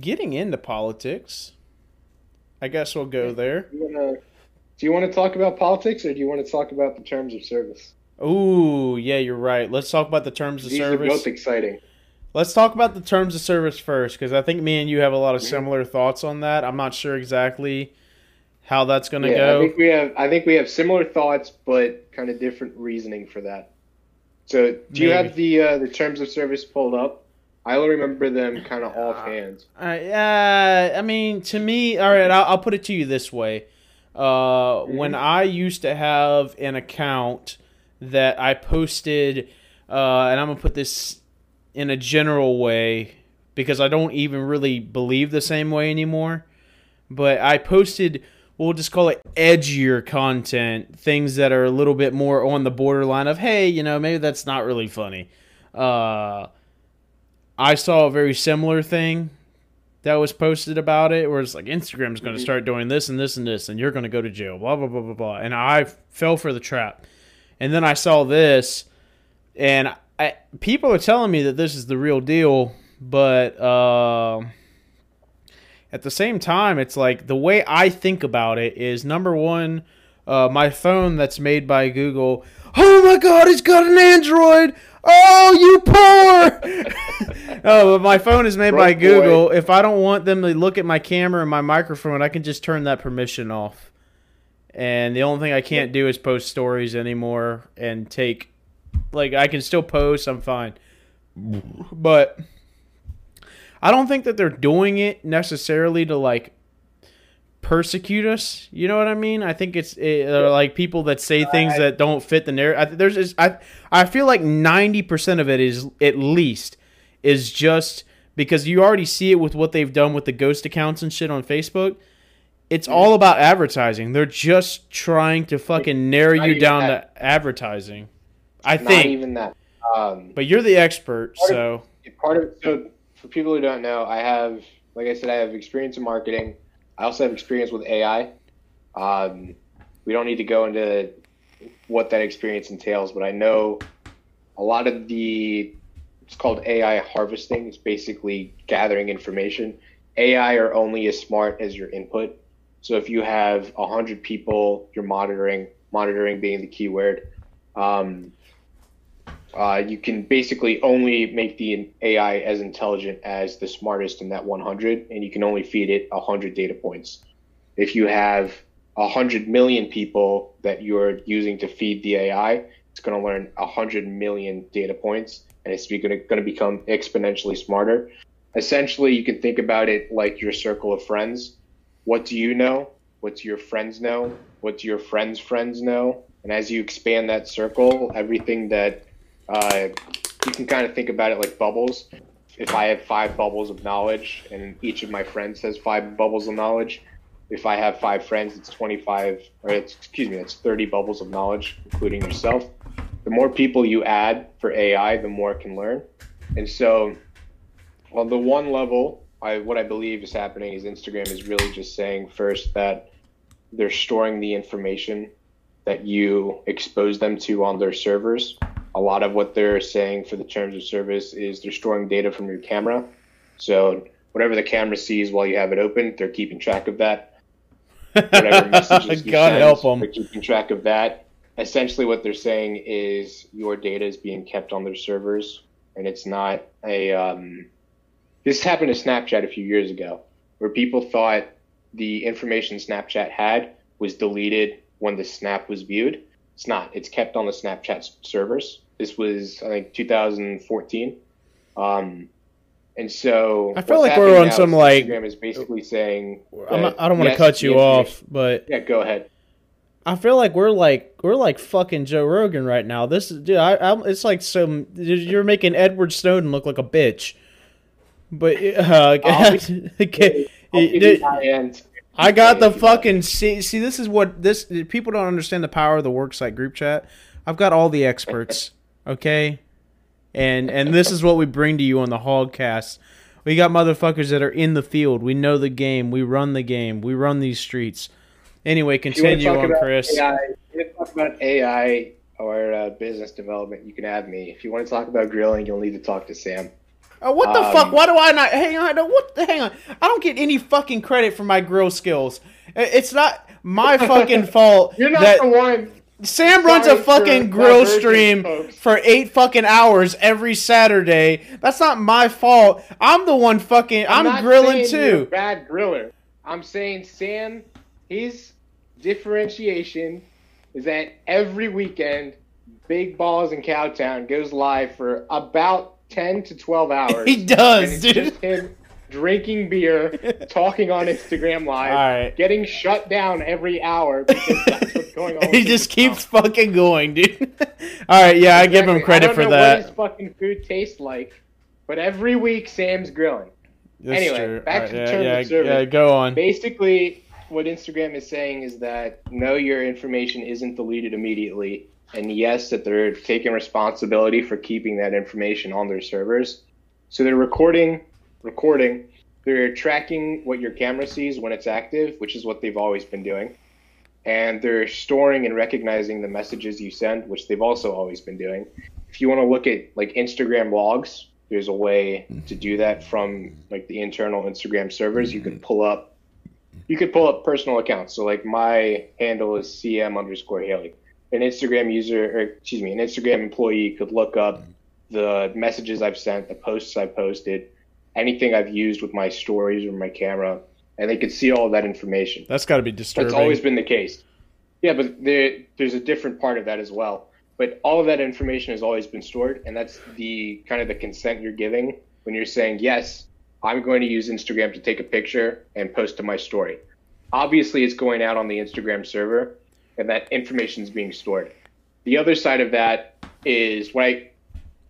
getting into politics, I guess we'll go there. You wanna, do you want to talk about politics, or do you want to talk about the terms of service? Ooh, yeah, you're right. Let's talk about the terms of These are service. both exciting. Let's talk about the terms of service first, because I think me and you have a lot of Mhm. similar thoughts on that. I'm not sure exactly how that's going to yeah, go. I think we have. I think we have similar thoughts, but kind of different reasoning for that. So, do you have the uh, the terms of service pulled up? I only remember them kind of offhand. Uh, uh, I mean, to me, all right, I'll, I'll put it to you this way. Uh, When I used to have an account that I posted, uh, and I'm going to put this in a general way because I don't even really believe the same way anymore. But I posted, we'll just call it edgier content, things that are a little bit more on the borderline of, hey, you know, maybe that's not really funny. Uh, I saw a very similar thing that was posted about it, where it's like Instagram's going to Mhm. start doing this and this and this, and you're going to go to jail, blah blah blah blah blah. And I fell for the trap, and then I saw this, and I, people are telling me that this is the real deal, but uh, at the same time, it's like the way I think about it is number one, uh, my phone that's made by Google. Oh my God, it's got an Android. Oh, you poor. oh, but my phone is made by Broke boy. Google. If I don't want them to look at my camera and my microphone, I can just turn that permission off. And the only thing I can't do is post stories anymore and take, like, I can still post. I'm fine. But I don't think that they're doing it necessarily to like persecute us. You know what I mean? I think it's it, uh, like people that say things I- that don't fit the narrative. I, there's I I feel like ninety percent of it is at least is just because you already see it with what they've done with the ghost accounts and shit on Facebook. It's all about advertising. They're just trying to fucking narrow you down that. to advertising. I Not think, even that. Um, but you're the expert, Part of- so part of so for people who don't know, I have, like I said, I have experience in marketing. I also have experience with AI. Um, we don't need to go into what that experience entails, but I know a lot of the it's called AI harvesting. It's basically gathering information. AI are only as smart as your input. So if you have hundred people you're monitoring, monitoring being the keyword. um, uh, you can basically only make the AI as intelligent as the smartest in that 100, and you can only feed it 100 data points. If you have 100 million people that you're using to feed the AI, it's going to learn 100 million data points, and it's going to, going to become exponentially smarter. Essentially, you can think about it like your circle of friends. What do you know? What do your friends know? What do your friends' friends know? And as you expand that circle, everything that uh, you can kind of think about it like bubbles. If I have five bubbles of knowledge and each of my friends has five bubbles of knowledge, if I have five friends, it's 25, or it's, excuse me, it's 30 bubbles of knowledge, including yourself. The more people you add for AI, the more it can learn. And so, on the one level, I, what I believe is happening is Instagram is really just saying first that they're storing the information that you expose them to on their servers a lot of what they're saying for the terms of service is they're storing data from your camera. So whatever the camera sees while you have it open, they're keeping track of that. Whatever messages you God send, help them. they're keeping track of that. Essentially, what they're saying is your data is being kept on their servers, and it's not a. Um, this happened to Snapchat a few years ago, where people thought the information Snapchat had was deleted when the snap was viewed. It's not. It's kept on the Snapchat servers. This was, I think, 2014. Um, and so I feel like we're on some, like- Instagram is basically saying. Not, I don't want to yes, cut you off, but Yeah, go ahead. I feel like we're like we're like fucking Joe Rogan right now. This is dude, I, I it's like some you're making Edward Snowden look like a bitch. But uh, okay, dude, you my end. I got the fucking see. See, this is what this people don't understand the power of the worksite group chat. I've got all the experts, okay, and and this is what we bring to you on the Hogcast. We got motherfuckers that are in the field. We know the game. We run the game. We run these streets. Anyway, continue on, Chris. AI, if you want to talk about AI or uh, business development, you can have me. If you want to talk about grilling, you'll need to talk to Sam. Uh, what the Um, fuck? Why do I not? Hang on, what? the- Hang on. I don't get any fucking credit for my grill skills. It's not my fucking fault You're not that the one. Sam runs a fucking grill stream folks. for eight fucking hours every Saturday. That's not my fault. I'm the one fucking. I'm, not grilling saying you're a too. bad griller. I'm saying Sam, his differentiation is that every weekend, Big Balls in Cowtown goes live for about ten to twelve hours. He does, dude. just him drinking beer, talking on Instagram Live, right. getting shut down every hour because that's what's going on. He just keeps fucking going, dude. All right, yeah, I give him credit I don't for know that. What his fucking food tastes like, but every week Sam's grilling. That's Anyway, true. back All to yeah, terms yeah, of service. yeah, go on. Basically, what Instagram is saying is that no, your information isn't deleted immediately, and yes, that they're taking responsibility for keeping that information on their servers. So they're recording, recording. They're tracking what your camera sees when it's active, which is what they've always been doing, and they're storing and recognizing the messages you send, which they've also always been doing. If you want to look at like Instagram logs, there's a way to do that from like the internal Instagram servers. You can mm-hmm. pull up you could pull up personal accounts. So like my handle is cm underscore Haley. An Instagram user, or excuse me, an Instagram employee could look up mm-hmm. the messages I've sent, the posts I've posted, anything I've used with my stories or my camera, and they could see all of that information. That's got to be disturbing. That's always been the case. Yeah, but there, there's a different part of that as well. But all of that information has always been stored, and that's the kind of the consent you're giving when you're saying, yes, I'm going to use Instagram to take a picture and post to my story. Obviously, it's going out on the Instagram server, and that information is being stored. The other side of that is what I,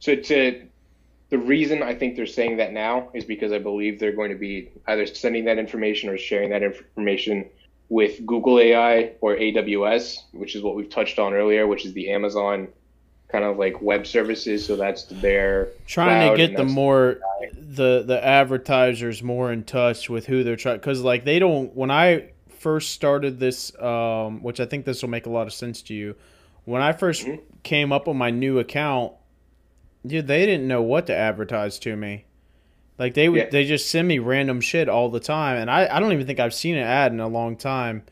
so to, the reason I think they're saying that now is because I believe they're going to be either sending that information or sharing that information with Google AI or AWS, which is what we've touched on earlier, which is the Amazon kind of like web services. So that's their trying to get the more the the advertisers more in touch with who they're trying because like they don't when i first started this um which i think this will make a lot of sense to you when i 1st Mhm. came up on my new account dude they didn't know what to advertise to me like they would Yeah. they just send me random shit all the time and i i don't even think i've seen an ad in a long time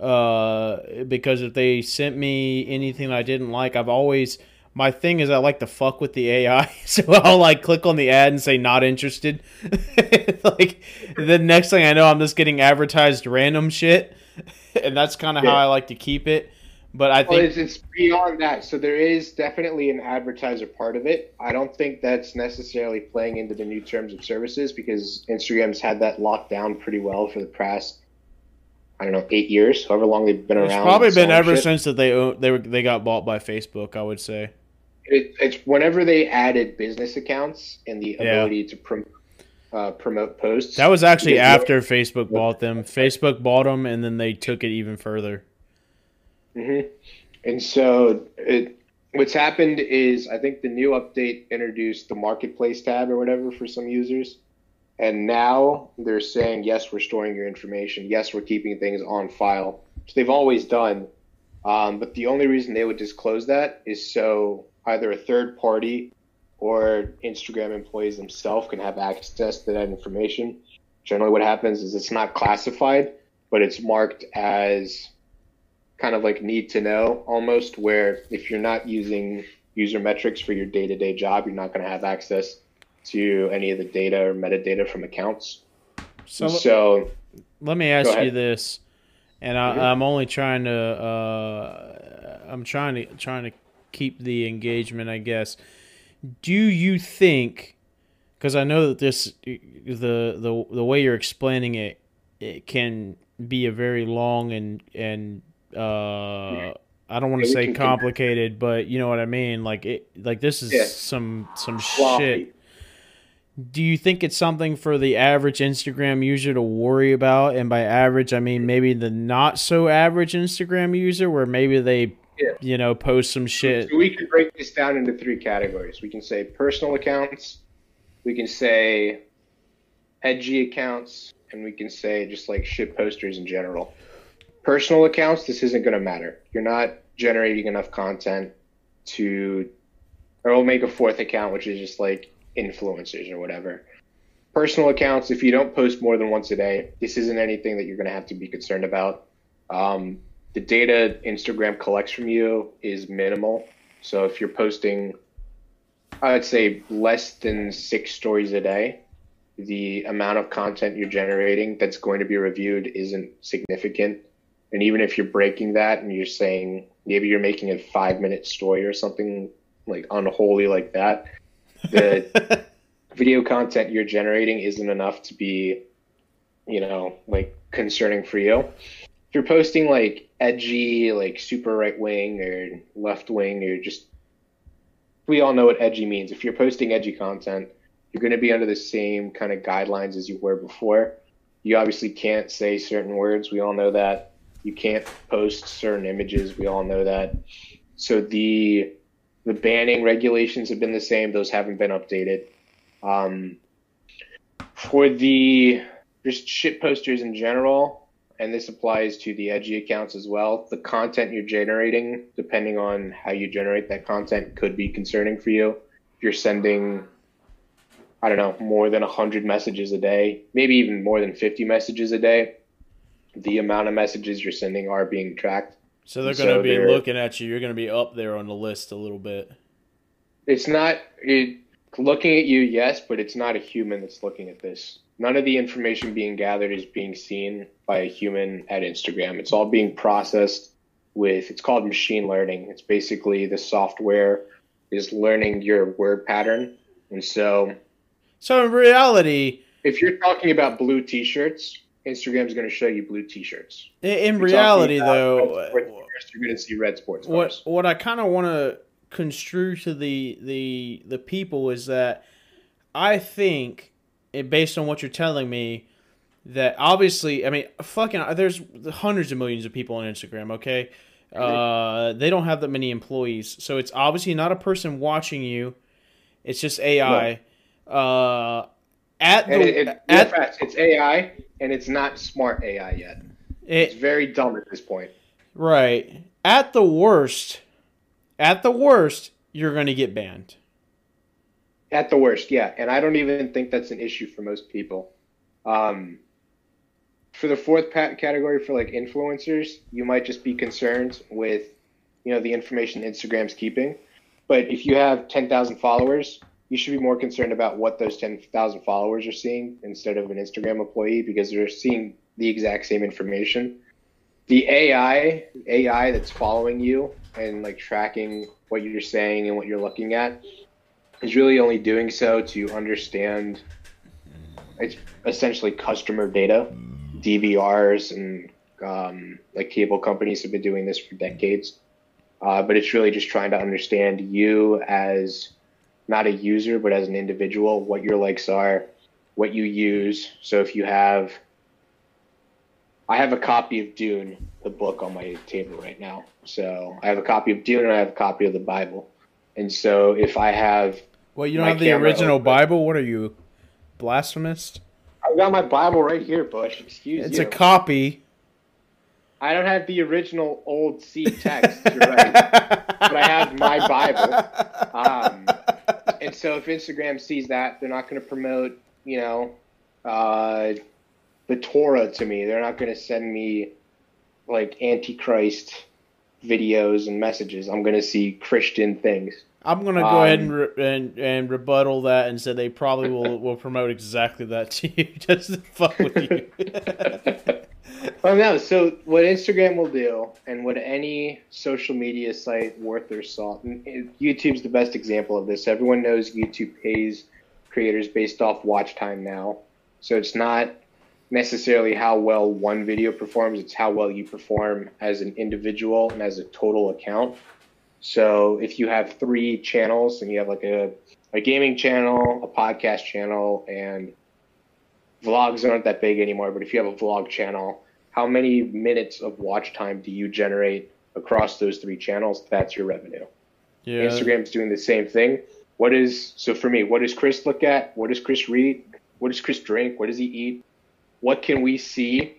uh because if they sent me anything i didn't like i've always my thing is I like to fuck with the AI, so I'll like click on the ad and say not interested. like the next thing I know, I'm just getting advertised random shit, and that's kind of how I like to keep it. But I Well, think it's, it's beyond that. So there is definitely an advertiser part of it. I don't think that's necessarily playing into the new terms of services because Instagram's had that locked down pretty well for the past, I don't know, eight years, however long they've been it's around. probably been ever shit. since that they they were they got bought by Facebook. I would say. It, it's whenever they added business accounts and the Yeah. ability to prom- uh, promote posts. That was actually after Facebook bought them. Facebook bought them, and then they took it even further. Hmm And so it, what's happened is I think the new update introduced the marketplace tab or whatever for some users. And now they're saying, yes, we're storing your information. Yes, we're keeping things on file, which they've always done. Um, but the only reason they would disclose that is so either a third party or Instagram employees themselves can have access to that information. Generally, what happens is it's not classified, but it's marked as kind of like need to know almost, where if you're not using user metrics for your day to day job, you're not going to have access to any of the data or metadata from accounts. So, So, let me ask you this, and I, Mhm. I'm only trying to uh, I'm trying to trying to keep the engagement, I guess. Do you think? Because I know that this the the the way you're explaining it, it can be a very long and and uh, I don't want to Yeah, say complicated, but you know what I mean. Like it, like this is Yeah. some some shit. do you think it's something for the average Instagram user to worry about? And by average, I mean maybe the not so average Instagram user, where maybe they, Yeah. you know, post some shit. So we can break this down into three categories. We can say personal accounts, we can say edgy accounts, and we can say just like shit posters in general. Personal accounts, this isn't going to matter. You're not generating enough content to, or we'll make a fourth account, which is just like influencers or whatever. Personal accounts, if you don't post more than once a day, this isn't anything that you're going to have to be concerned about. Um, the data Instagram collects from you is minimal. So if you're posting, I would say less than six stories a day, the amount of content you're generating that's going to be reviewed isn't significant. And even if you're breaking that and you're saying maybe you're making a five minute story or something like unholy like that, the video content you're generating isn't enough to be, you know, like concerning for you. If you're posting like edgy, like super right wing or left wing, or just, we all know what edgy means. If you're posting edgy content, you're going to be under the same kind of guidelines as you were before. You obviously can't say certain words. We all know that. You can't post certain images. We all know that. So the the banning regulations have been the same. Those haven't been updated. Um, for the just shit posters in general, and this applies to the edgy accounts as well. The content you're generating, depending on how you generate that content, could be concerning for you. If you're sending, I don't know, more than 100 messages a day, maybe even more than 50 messages a day, the amount of messages you're sending are being tracked. So they're going to be looking at you. You're going to be up there on the list a little bit. It's not it, looking at you, yes, but it's not a human that's looking at this. None of the information being gathered is being seen by a human at Instagram. It's all being processed with, it's called machine learning. It's basically the software is learning your word pattern. And so So in reality, if you're talking about blue t shirts, Instagram's going to show you blue t shirts. i- in reality though, you're going to see red sports what cars. what I kind of want to construe to the the the people is that I think, based on what you're telling me, that obviously, I mean, fucking, there's hundreds of millions of people on Instagram. Okay, uh, they don't have that many employees, so it's obviously not a person watching you. It's just AI. Uh, at the it, it, at fast, it's AI, and it's not smart AI yet. It's very dumb at this point. right at the worst, at the worst, you're gonna get banned. At the worst, yeah. And I don't even think that's an issue for most people. Um, for the fourth pat- category, for like influencers, you might just be concerned with, you know, the information Instagram's keeping. But if you have 10,000 followers, you should be more concerned about what those 10,000 followers are seeing instead of an Instagram employee because they're seeing the exact same information. The AI, AI that's following you and like tracking what you're saying and what you're looking at is really only doing so to understand it's essentially customer data dvrs and um, like cable companies have been doing this for decades uh, but it's really just trying to understand you as not a user but as an individual what your likes are what you use so if you have i have a copy of dune the book on my table right now so i have a copy of dune and i have a copy of the bible and so if I have, Well, you don't have the original open. Bible. What are you, blasphemist? I've got my Bible right here, Bush. Excuse me. It's you. a copy. I don't have the original old C text, you're right, but I have my Bible. Um, and so if Instagram sees that, they're not going to promote, you know, uh, the Torah to me. They're not going to send me like Antichrist videos and messages. I'm going to see Christian things. I'm gonna go ahead and, Um, re- and and rebuttal that and say they probably will will promote exactly that to you just to fuck with you. Oh no! So what Instagram will do, and what any social media site worth their salt, YouTube's the best example of this. Everyone knows YouTube pays creators based off watch time now, so it's not necessarily how well one video performs; it's how well you perform as an individual and as a total account. So if you have three channels and you have like a a gaming channel, a podcast channel, and vlogs aren't that big anymore. But if you have a vlog channel, how many minutes of watch time do you generate across those three channels? That's your revenue. Yeah. Instagram's doing the same thing. What is so for me? What does Chris look at? What does Chris read? What does Chris drink? What does he eat? What can we see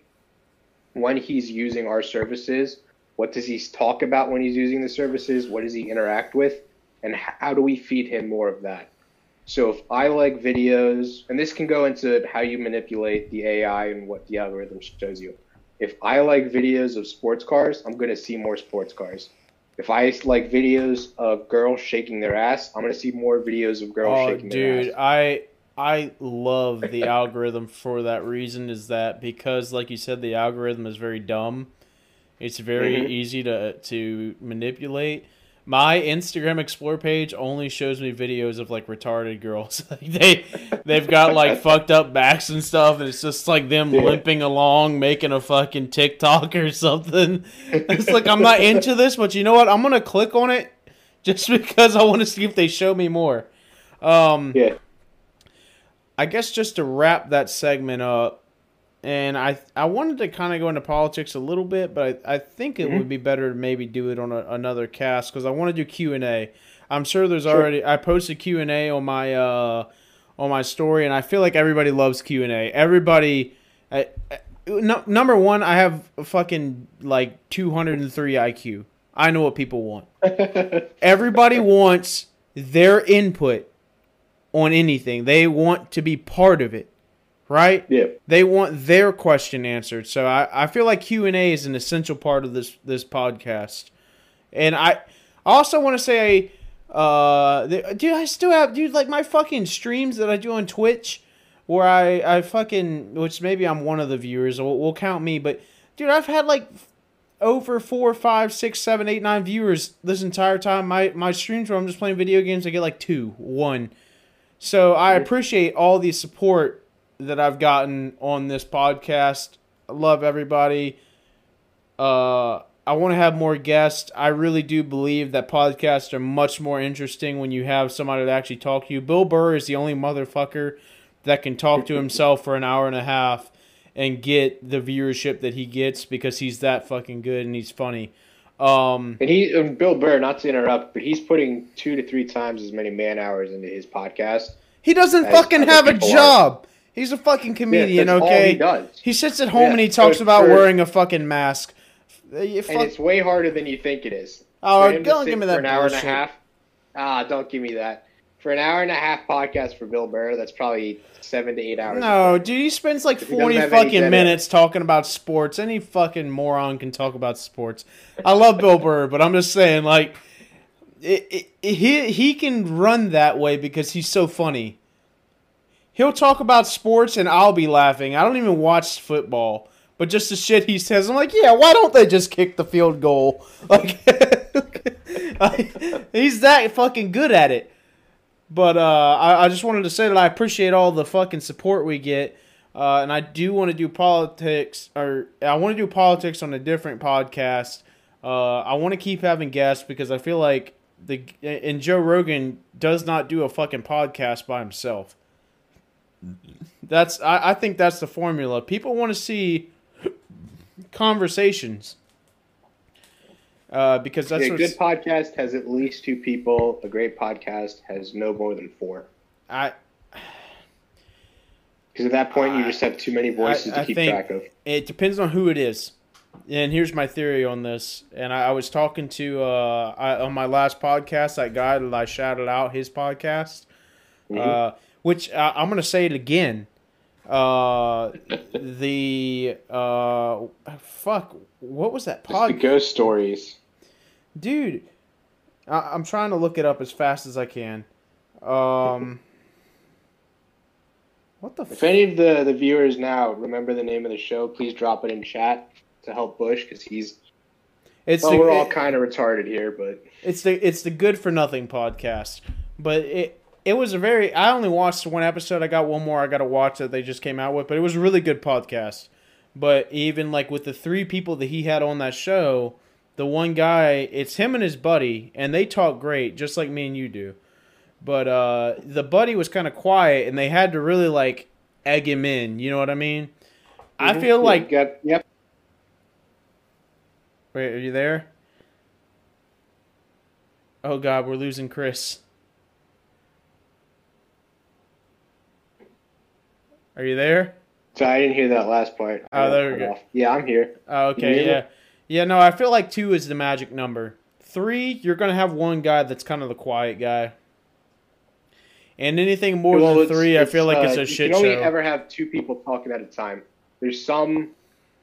when he's using our services? What does he talk about when he's using the services? What does he interact with? And how do we feed him more of that? So if I like videos, and this can go into how you manipulate the AI and what the algorithm shows you. If I like videos of sports cars, I'm going to see more sports cars. If I like videos of girls shaking their ass, I'm going to see more videos of girls Oh, shaking their ass. dude. I I love the algorithm for that reason. Is that because, like you said, the algorithm is very dumb. It's very Mhm. easy to to manipulate. My Instagram Explore page only shows me videos of like retarded girls. they they've got like fucked up backs and stuff, and it's just like them Yeah. limping along, making a fucking TikTok or something. It's like I'm not into this, but you know what? I'm gonna click on it just because I want to see if they show me more. Um, Yeah. I guess just to wrap that segment up, and I I wanted to kind of go into politics a little bit, but I, I think it Mhm. would be better to maybe do it on a, another cast because I want to do Q and A. I'm sure there's Sure. already I posted Q and A on my uh on my story, and I feel like everybody loves Q and A. Everybody. I, I- no, number one, I have fucking like 203 IQ. I know what people want. Everybody wants their input on anything. They want to be part of it, right? yeah. They want their question answered. So I, I feel like Q and A is an essential part of this this podcast. And I also want to say, uh, the, dude, I still have dude like my fucking streams that I do on Twitch, where I I fucking which maybe I'm one of the viewers. Will will count me, but dude, I've had like over four, five, six, seven, eight, nine viewers this entire time. My my streams where I'm just playing video games, I get like two, one. So I appreciate all the support that I've gotten on this podcast. I love everybody. Uh, I want to have more guests. I really do believe that podcasts are much more interesting when you have somebody to actually talk to you. Bill Burr is the only motherfucker that can talk to himself for an hour and a half and get the viewership that he gets because he's that fucking good and he's funny. Um, And he, and Bill Burr, not to interrupt, but he's putting two to three times as many man hours into his podcast. he doesn't fucking have a job. are. He's a fucking comedian, Yeah, okay? he does. He sits at home Yeah, and he talks about for- wearing a fucking mask. Uh, you And it's way harder than you think it is. Oh, don't give me that for an hour and a half. Ah, don't give me that. For an hour and a half podcast for Bill Burr, that's probably seven to eight hours. no, dude, he spends like If forty fucking minutes talking about sports. Any fucking moron can talk about sports. I love Bill Burr, but I'm just saying, like, it, it, he he can run that way because he's so funny. He'll talk about sports and I'll be laughing. I don't even watch football, but just the shit he says, I'm like, yeah, why don't they just kick the field goal? Like, he's that fucking good at it. But uh, I, I just wanted to say that I appreciate all the fucking support we get. Uh, and I do want to do politics, or I want to do politics on a different podcast. Uh, I want to keep having guests because I feel like the and Joe Rogan does not do a fucking podcast by himself. That's I, I think that's the formula. People want to see conversations. Uh, because that's a good podcast has at least two people. A great podcast has no more than four. I Because at that point, you just have too many voices I- I to keep track of. It depends on who it is. And here's my theory on this. And I, I was talking to uh, I, on my last podcast that guy that I shouted out his podcast, Mhm. uh, which uh, I'm gonna say it again. Uh, the uh, fuck, what was that It's the podcast, ghost stories. dude? I, I'm trying to look it up as fast as I can. Um, what the If any of the, the viewers now remember the name of the show, please drop it in chat to help Bush because he's. It's well, the- we're all kind of retarded here, but It's the it's the Good for Nothing podcast, but it it was a very. I only watched one episode. I got one more. I got to watch that they just came out with, but it was a really good podcast. But even like with the three people that he had on that show, the one guy, it's him and his buddy, and they talk great, just like me and you do. but uh, the buddy was kind of quiet, and they had to really like egg him in. You know what I mean? I Mhm. feel like. got, yep. Wait, are you there? Oh God, we're losing Chris. Are you there? So I didn't hear that last part. Oh, there we go. off. Yeah, I'm here. Oh, you okay, hear me? yeah, yeah. No, I feel like two is the magic number. Three, you're gonna have one guy that's kind of the quiet guy, and anything more Well, than it's- three, I feel like it's uh, a you shit can only show. ever have two people talking at a time. There's some.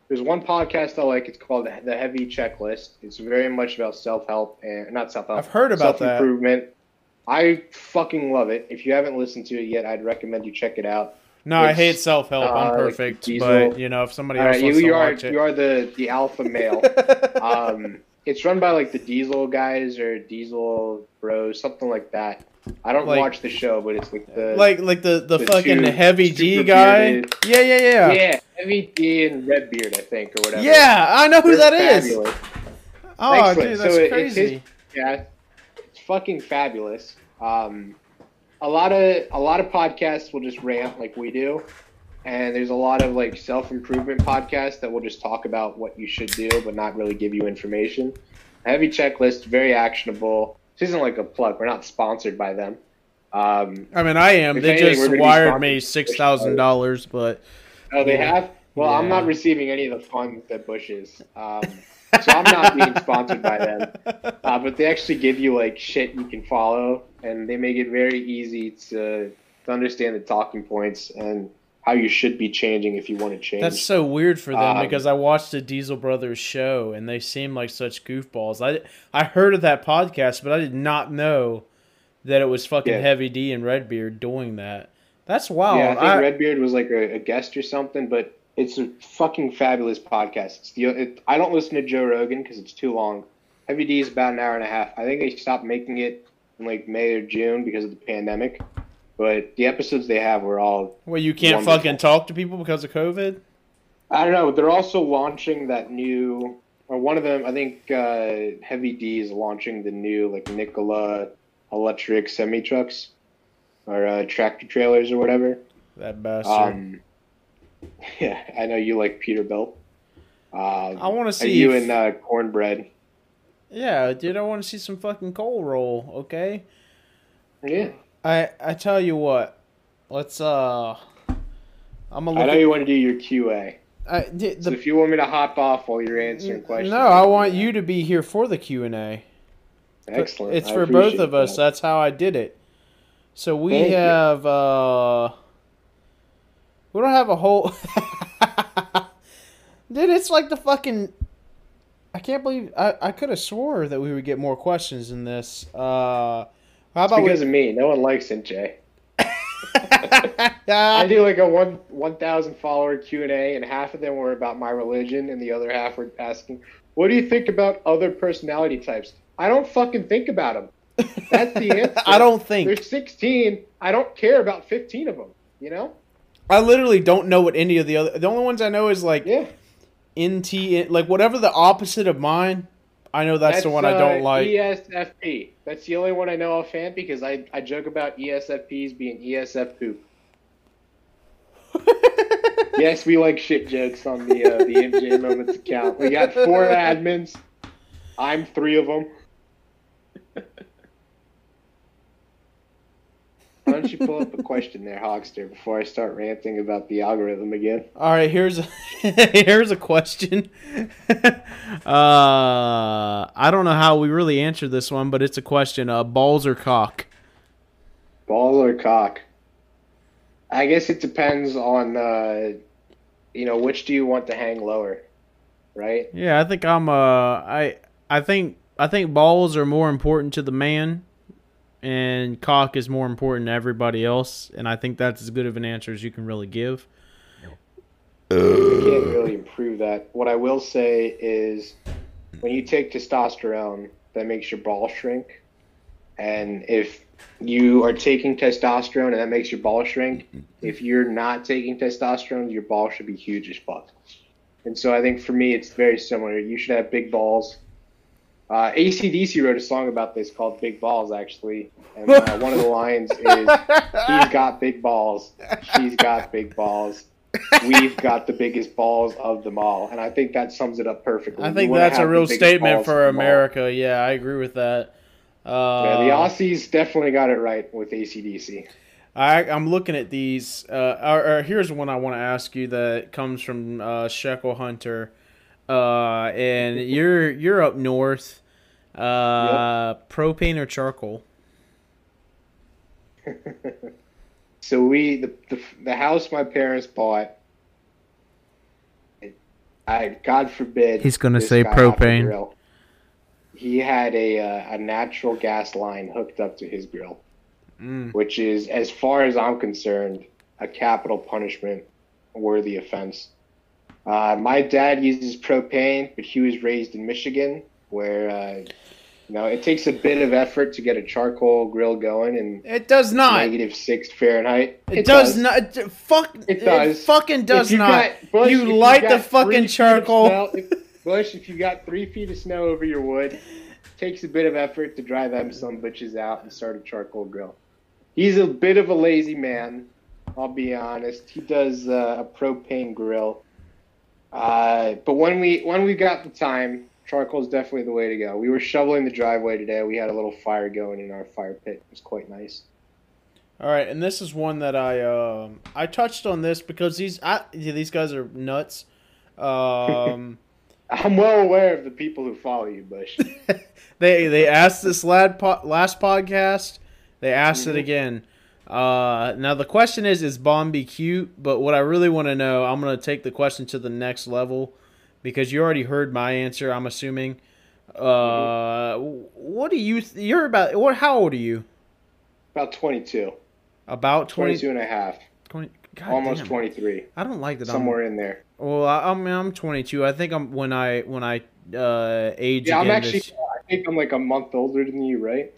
There's one podcast I like. It's called the, Heavy Checklist. It's very much about self help and not self help. I've heard about that. self improvement. I fucking love it. If you haven't listened to it yet, I'd recommend you check it out. No, I hate self help. I'm uh, like perfect, Diesel. but you know, if somebody All else right, you, you are it, you are the the alpha male. um, it's run by like the Diesel guys or Diesel Bros, something like that. I don't Like- watch the show, but it's like the like like the the, the fucking two heavy D guy. bearded- Yeah, yeah, yeah. yeah, Heavy D and Redbeard, I think, or whatever. Yeah, I know who They're that is. fabulous. Oh, Excellent. dude, So that's it- it's crazy. his- Yeah, it's fucking fabulous. Um, a lot of a lot of podcasts will just rant like we do, and there's a lot of like self improvement podcasts that will just talk about what you should do, but not really give you information. A heavy checklist, very actionable. This isn't like a plug. We're not sponsored by them. Um, I mean, I am. They anything, just wired me six thousand dollars, but oh, they Yeah. have. Well, I'm not receiving any of the funds that Bush is. Um, so I'm not being sponsored by them. Uh, but they actually give you like shit you can follow, and they make it very easy to, to understand the talking points and how you should be changing if you want to change. That's so weird for them Um, because I watched the Diesel Brothers show and they seem like such goofballs. I I heard of that podcast, but I did not know that it was fucking Yeah. Heavy D and Redbeard doing that. That's wild. yeah, I think I- Redbeard was like a, a guest or something, but it's a fucking fabulous podcast. It's the, it, I don't listen to Joe Rogan because it's too long. Heavy D is about an hour and a half. I think they stopped making it in like May or June because of the pandemic. But the episodes they have were all well, you can't wonderful. fucking talk to people because of COVID. I don't know. They're also launching that new, or one of them. I think uh, Heavy D is launching the new like Nikola electric semi trucks or uh, tractor trailers or whatever. That bastard. Um, yeah, I know you like Peterbilt. Uh, I want to see. you if- and uh, cornbread. yeah, dude, I want to see some fucking coal roll. Okay. Yeah, I I tell you what. Let's uh. I'm gonna I know at, you want to do your QA. I, the, So if you want me to hop off while you're answering questions, No, I want you to be here for the Q and A. Excellent. It's I for both of us. that. That's how I did it. So we Thank you. have uh we don't have a whole Dude, it's like the fucking I can't believe I, I could have swore that we would get more questions in this. Uh how It's about because we of me. No one likes it, Jay. I do like a one one thousand follower Q and A, and half of them were about my religion, and the other half were asking, "What do you think about other personality types?" I don't fucking think about them. That's the answer. I don't think There's sixteen. I don't care about fifteen of them. You know? I literally don't know what any of the other the only ones I know is like Yeah. NT like whatever the opposite of mine. I know that's, the one I don't uh, like. ESFP. That's the only one I know offhand because I, I joke about ESFPs being ESF poop. yes, we like shit jokes on the uh, the INTJ Moments account. We got four admins. I'm three of them. Why don't you pull up a question there, Hogster, before I start ranting about the algorithm again? All right, here's a, here's a question. uh, I don't know how we really answered this one, but it's a question. Uh, balls or cock? Ball or cock? I guess it depends on, uh, you know, which do you want to hang lower, right? Yeah, I think I'm. Uh, I I think I think balls are more important to the man, and cock is more important to everybody else. And I think that's as good of an answer as you can really give. You can't really improve that. What I will say is when you take testosterone, that makes your ball shrink. And if you are taking testosterone and that makes your ball shrink, if you're not taking testosterone, your ball should be huge as fuck. And so I think for me, it's very similar. You should have big balls. Uh, ACDC wrote a song about this called "Big Balls," actually, and uh, one of the lines is, "He's got big balls, she's got big balls, we've got the biggest balls of them all," and I think that sums it up perfectly. I think that's a real statement for. America. Yeah, I agree with that. Uh, Yeah, the Aussies definitely got it right with ACDC. I, I'm looking at these. Uh, or, or here's one I want to ask you that comes from uh, Shekel Hunter, uh, and you're you're up north. Uh, Propane or charcoal? So we the, the the house my parents bought. I God forbid. He's gonna say guy have a propane. He had a uh, a natural gas line hooked up to his grill, Mm. which is, as far as I'm concerned, a capital punishment worthy offense. Uh, my dad uses propane, but he was raised in Michigan, where uh, you know it takes a bit of effort to get a charcoal grill going, and It does not. negative six Fahrenheit. It, does, not. it- Fuck. It does. fucking does you not. got- Bush, You light got the fucking charcoal. snow- if- Bush, if you got three feet of snow over your wood, takes a bit of effort to dry them some bitches out and start a charcoal grill. He's a bit of a lazy man. I'll be honest. He does uh, a propane grill. Uh, but when we when we got the time, charcoal is definitely the way to go. We were shoveling the driveway today. We had a little fire going in our fire pit. It was quite nice. All right, and this is one that I um I touched on this because these I, yeah, these guys are nuts. Um, I'm well aware of the people who follow you, Bush. they they asked this lad po- last podcast. They asked it Mhm. again. Uh, now the question is, is Bombi cute? But what I really want to know, I'm gonna take the question to the next level because you already heard my answer. I'm assuming. Uh, what do you? Th- you're about what? How old are you? About 22. About 20, 22 and a half. 20 God almost damn. 23. I don't like that. I'm Somewhere in there. Well, I, I mean, I'm 22. I think I'm when I when I uh age Yeah, I'm actually, this- I think I'm like a month older than you, right?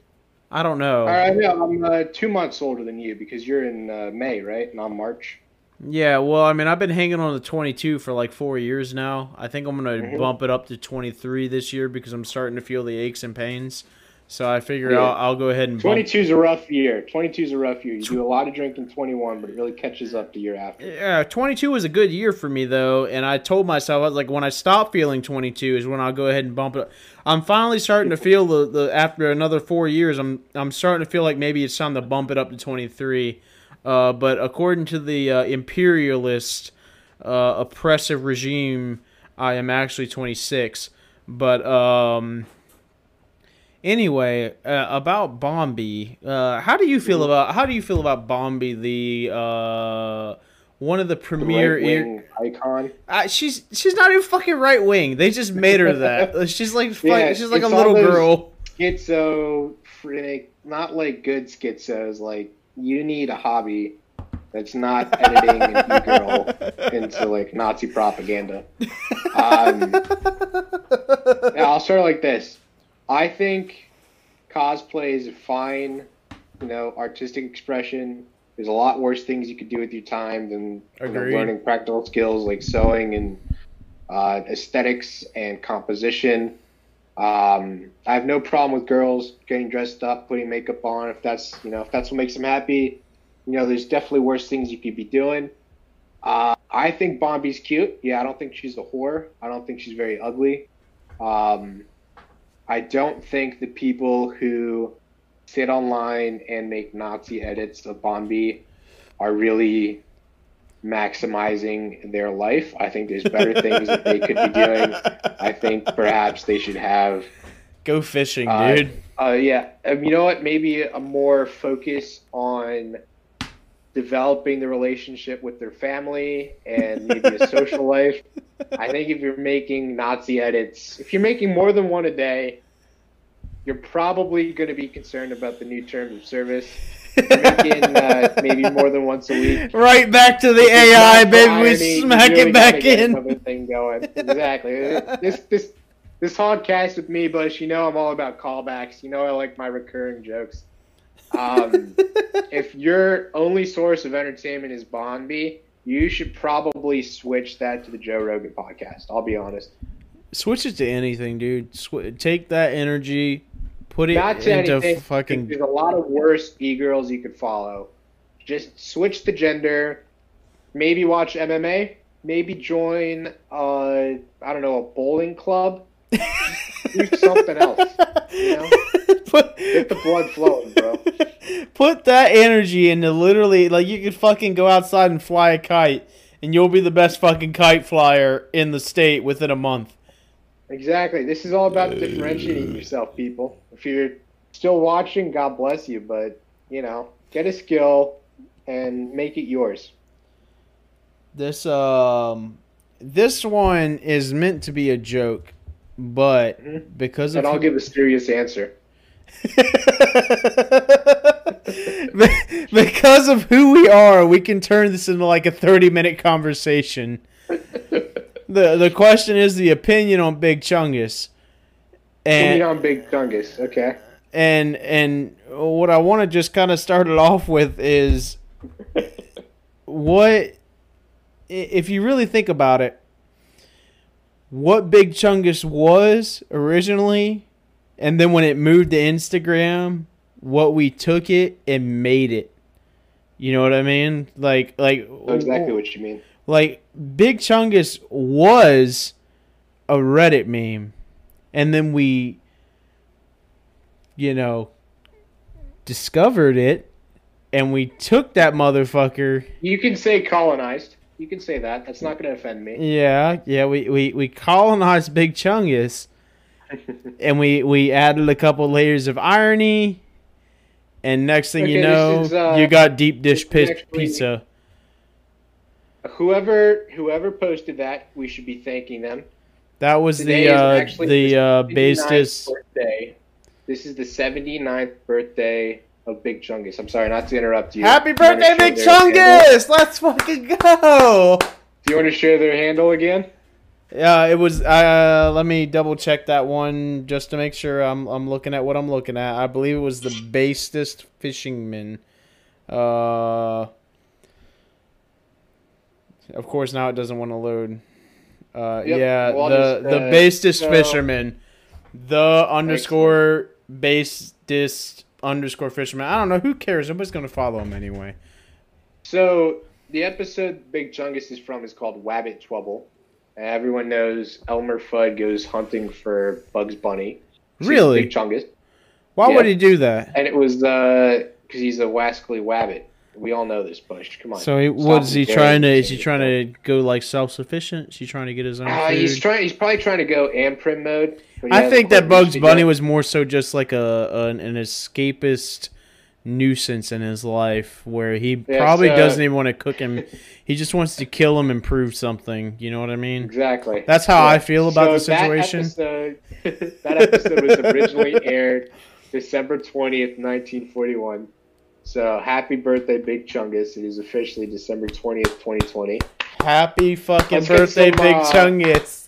I don't know. Right, yeah, I'm uh, two months older than you because you're in uh, May, right? And I'm March. Yeah, well, I mean, I've been hanging on to 22 for like four years now. I think I'm gonna Mhm. bump it up to 23 this year because I'm starting to feel the aches and pains. So I figure Yeah. I'll, I'll go ahead and 22 is a rough year. 22 is a rough year. You do a lot of drinking 21, but it really catches up the year after. Yeah, 22 was a good year for me though, and I told myself I was like, when I stop feeling 22 is when I'll go ahead and bump it. I'm finally starting to feel the, the after another four years, I'm I'm starting to feel like maybe it's time to bump it up to 23. Uh, but according to the uh, imperialist, uh, oppressive regime, I am actually 26. But um, anyway, uh, about Bombi, uh, how do you feel about how do you feel about Bombi, the uh, one of the The premier icon. uh, she's she's not even fucking right wing. They just made her that. She's like fuck- Yeah, she's like a little girl. Schizo, freak, not like good schizos. Like, you need a hobby that's not editing an e-girl into like Nazi propaganda. Um, Yeah, I'll start like this. I think cosplay is a fine, you know, artistic expression. There's a lot worse things you could do with your time than you know, learning practical skills like sewing and uh, aesthetics and composition. Um, I have no problem with girls getting dressed up, putting makeup on. If that's you know if that's what makes them happy, you know, there's definitely worse things you could be doing. Uh, I think Bombi's cute. Yeah, I don't think she's a whore. I don't think she's very ugly. Um, I don't think the people who sit online and make Nazi edits of Bombi are really maximizing their life. I think there's better things that they could be doing. I think perhaps they should have Go fishing, Uh, dude. uh, yeah, um, you know what? Maybe a more focus on developing the relationship with their family and maybe a social life. I think if you're making Nazi edits, if you're making more than one a day, you're probably going to be concerned about the new terms of service. Making uh, maybe more than once a week. Right back to the AI, baby. We smack really it back in. another Thing going. Exactly. this this this podcast with me, Bush. You know I'm all about callbacks. You know I like my recurring jokes. Um, if your only source of entertainment is Bombi, you should probably switch that to the Joe Rogan podcast. I'll be honest. Switch it to anything, dude. Sw- take that energy, put it Not to into anything. fucking. There's a lot of worse e-girls you could follow. Just switch the gender. Maybe watch MMA. Maybe join, uh, I don't know, a bowling club. Do something else. You know? put, Get the blood flowing, bro. put that energy into literally like you could fucking go outside and fly a kite, and you'll be the best fucking kite flyer in the state within a month. Exactly. This is all about differentiating yourself, people. If you're still watching, God bless you, but you know, get a skill and make it yours. This um, this one is meant to be a joke, but Mhm. because of And I'll give a serious answer. because of who we are, we can turn this into like a thirty-minute conversation. the The question is the opinion on Big Chungus, Opinion and on Big Chungus. Okay. and and what I want to just kind of start it off with is what if you really think about it what big chungus was originally and then when it moved to instagram what we took it and made it you know what i mean like like know exactly what you mean. like Big Chungus was a Reddit meme, and then we, you know, discovered it, and we took that motherfucker. You can say colonized. You can say that. That's not going to offend me. Yeah, yeah, we we we colonized Big Chungus, and we we added a couple layers of irony, and next thing you Okay, this know, is, uh, you got deep dish actually- pizza. whoever whoever posted that, we should be thanking them. That was Today the uh, the uh, 79th birthday. This is the 79th birthday of Big Chungus. I'm sorry not to interrupt you. Happy Do birthday, Big? Chungus! Let's fucking go! Do you want to share their handle again? Yeah, it was. Uh, let me double check that one just to make sure I'm I'm looking at what I'm looking at. I believe it was the basest fishingman. Uh, of course, now it doesn't want to load. Uh, Yep, yeah, well, the just, the uh, basest so- fisherman, the underscore basest underscore fisherman. I don't know who cares. Nobody's gonna follow him anyway. So the episode Big Chungus is from is called Wabbit Twubble. Uh, everyone knows Elmer Fudd goes hunting for Bugs Bunny. Really? Big Chungus. Why would he do that? And it was uh, because he's a wascally wabbit. We all know this, Bush. Come on. So he, what is he trying to? Is he trying to go like self sufficient? Is he trying to get his own Uh, food? he's trying. He's probably trying to go anprim mode. I think that Bugs Bunny was more so just like a an, an escapist nuisance in his life, where he Yeah, probably so- doesn't even want to cook him. He just wants to kill him and prove something. You know what I mean? Exactly. That's how I feel about the So that situation. episode- That episode, was originally aired December twentieth, nineteen forty-one. So happy birthday, Big Chungus! It is officially December twentieth, twenty twenty. Happy fucking Let's birthday, some, Big uh, Chungus!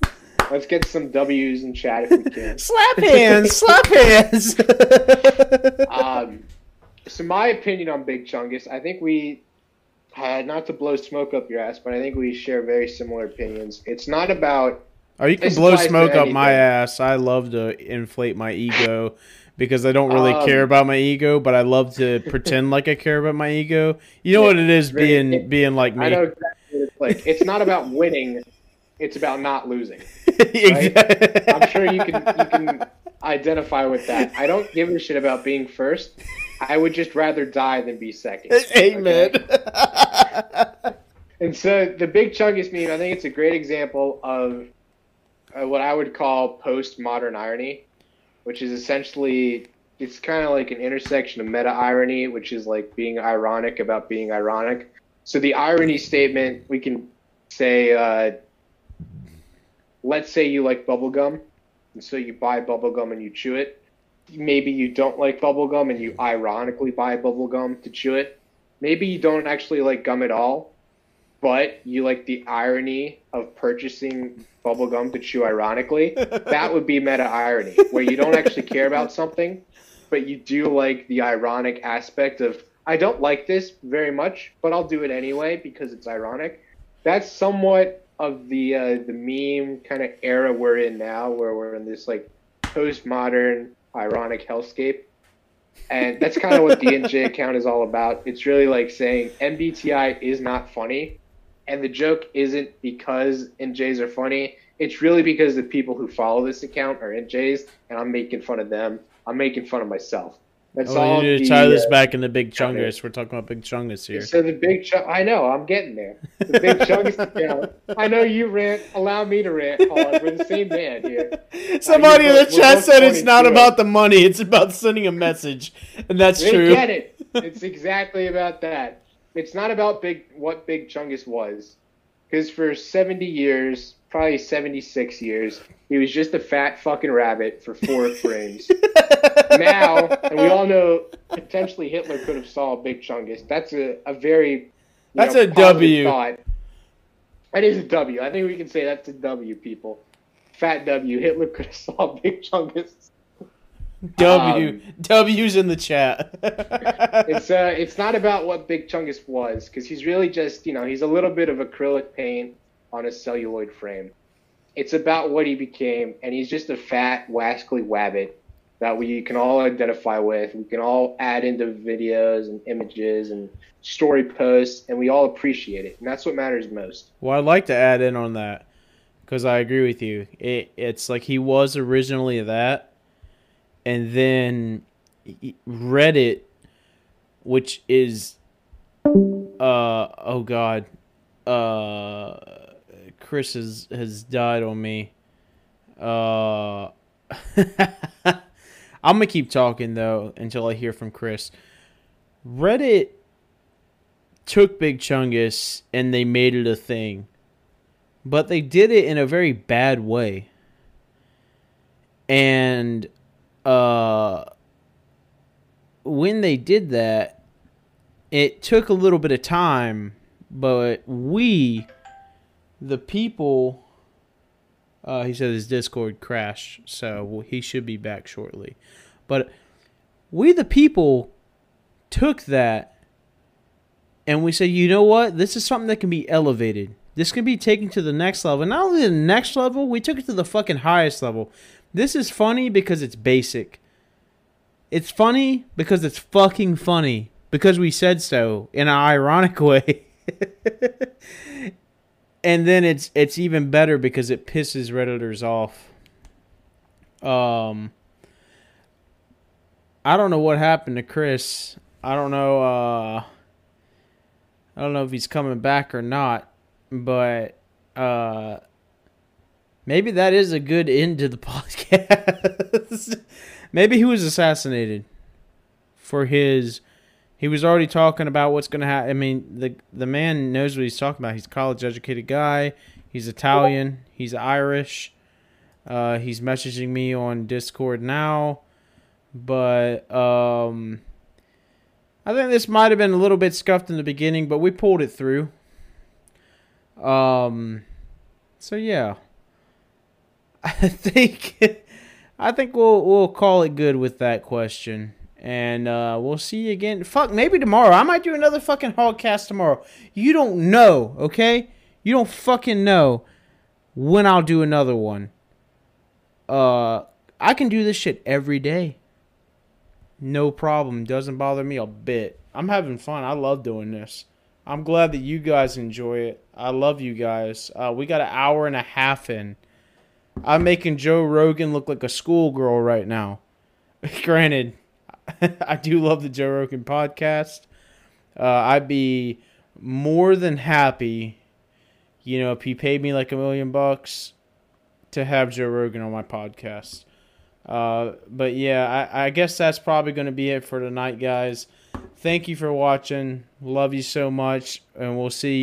Let's get some W's in chat if we can. Slap hands, slap hands. um, so my opinion on Big Chungus, I think we, uh, not to blow smoke up your ass, but I think we share very similar opinions. It's not about Oh, you can blow smoke up my ass. I love to inflate my ego because I don't really Um, care about my ego, but I love to pretend like I care about my ego. You know what it is being it- being like I me. know exactly what it's like. It's not about winning; it's about not losing. Exactly. I'm sure you can you can identify with that. I don't give a shit about being first. I would just rather die than be second. Amen. okay? And so the big chungus meme, I think it's a great example of uh, what I would call postmodern irony, which is essentially it's kind of like an intersection of meta irony, which is like being ironic about being ironic. So the irony statement, we can say, uh, let's say you like bubblegum, and so you buy bubblegum and you chew it. Maybe you don't like bubblegum and you ironically buy bubblegum to chew it. Maybe you don't actually like gum at all, but you like the irony of purchasing bubblegum to chew ironically. that would be meta irony, where you don't actually care about something, but you do like the ironic aspect of, I don't like this very much, but I'll do it anyway because it's ironic. That's somewhat of the uh, the meme kind of era we're in now, where we're in this like postmodern, ironic hellscape. And that's kind of what the INTJ account is all about. It's really like saying MBTI is not funny, and the joke isn't because NJs are funny. It's really because the people who follow this account are NJs, and I'm making fun of them. I'm making fun of myself. That's Oh, all. you need to the, tie this uh, back into Big. Chungus. We're talking about Big Chungus here. So the big chunk, I know, I'm getting there. The big chungus account. I know you rant. Allow me to rant. Colin. We're the same band here. Somebody in the chat said it's not 22. about the money; it's about sending a message, and that's They true. get it. It's exactly about that. It's not about big what Big Chungus was, because for 70 years, probably 76 years, he was just a fat fucking rabbit for four frames. now, and we all know potentially Hitler could have saw Big Chungus. That's a, a very That's know, a W. Thought. That is a W. I think we can say that's a W, people. Fat W. Hitler could have saw Big Chungus. W Um, W's in the chat. It's uh, it's not about what Big Chungus was, because he's really just you know he's a little bit of acrylic paint on a celluloid frame. It's about what he became, and he's just a fat, wascally wabbit that we can all identify with. We can all add into videos and images and story posts, and we all appreciate it, and that's what matters most. well, I'd like to add in on that because I agree with you. It it's like he was originally that, and then Reddit, which is, uh, oh god, uh, Chris has has died on me. Uh, I'm gonna keep talking though until I hear from Chris. Reddit took Big Chungus and they made it a thing, but they did it in a very bad way. And uh, when they did that, it took a little bit of time, but we, the people, uh, he said his Discord crashed, so he should be back shortly. But we, the people, took that and we said, you know what? This is something that can be elevated. This can be taken to the next level. Not only the next level, we took it to the fucking highest level. This is funny because it's basic. It's funny because it's fucking funny. Because we said so in an ironic way. and then it's it's even better because it pisses redditors off. Um I don't know what happened to Chris. I don't know uh I don't know if he's coming back or not, but uh maybe that is a good end to the podcast. maybe he was assassinated for his he was already talking about what's going to happen. I mean, the the man knows what he's talking about. He's a college educated guy. He's Italian. He's Irish. Uh, he's messaging me on Discord now, but um, I think this might have been a little bit scuffed in the beginning, but we pulled it through. Um, so yeah, I think I think we'll we'll call it good with that question. And uh, we'll see you again. Fuck, maybe tomorrow. I might do another fucking hogcast tomorrow. You don't know, okay? You don't fucking know when I'll do another one. Uh, I can do this shit every day. No problem. Doesn't bother me a bit. I'm having fun. I love doing this. I'm glad that you guys enjoy it. I love you guys. Uh, we got an hour and a half in. I'm making Joe Rogan look like a schoolgirl right now. Granted, I do love the Joe Rogan podcast. Uh, I'd be more than happy, you know, if he paid me like a million bucks to have Joe Rogan on my podcast. Uh, but yeah, I, I guess that's probably going to be it for tonight, guys. Thank you for watching. Love you so much, and we'll see you.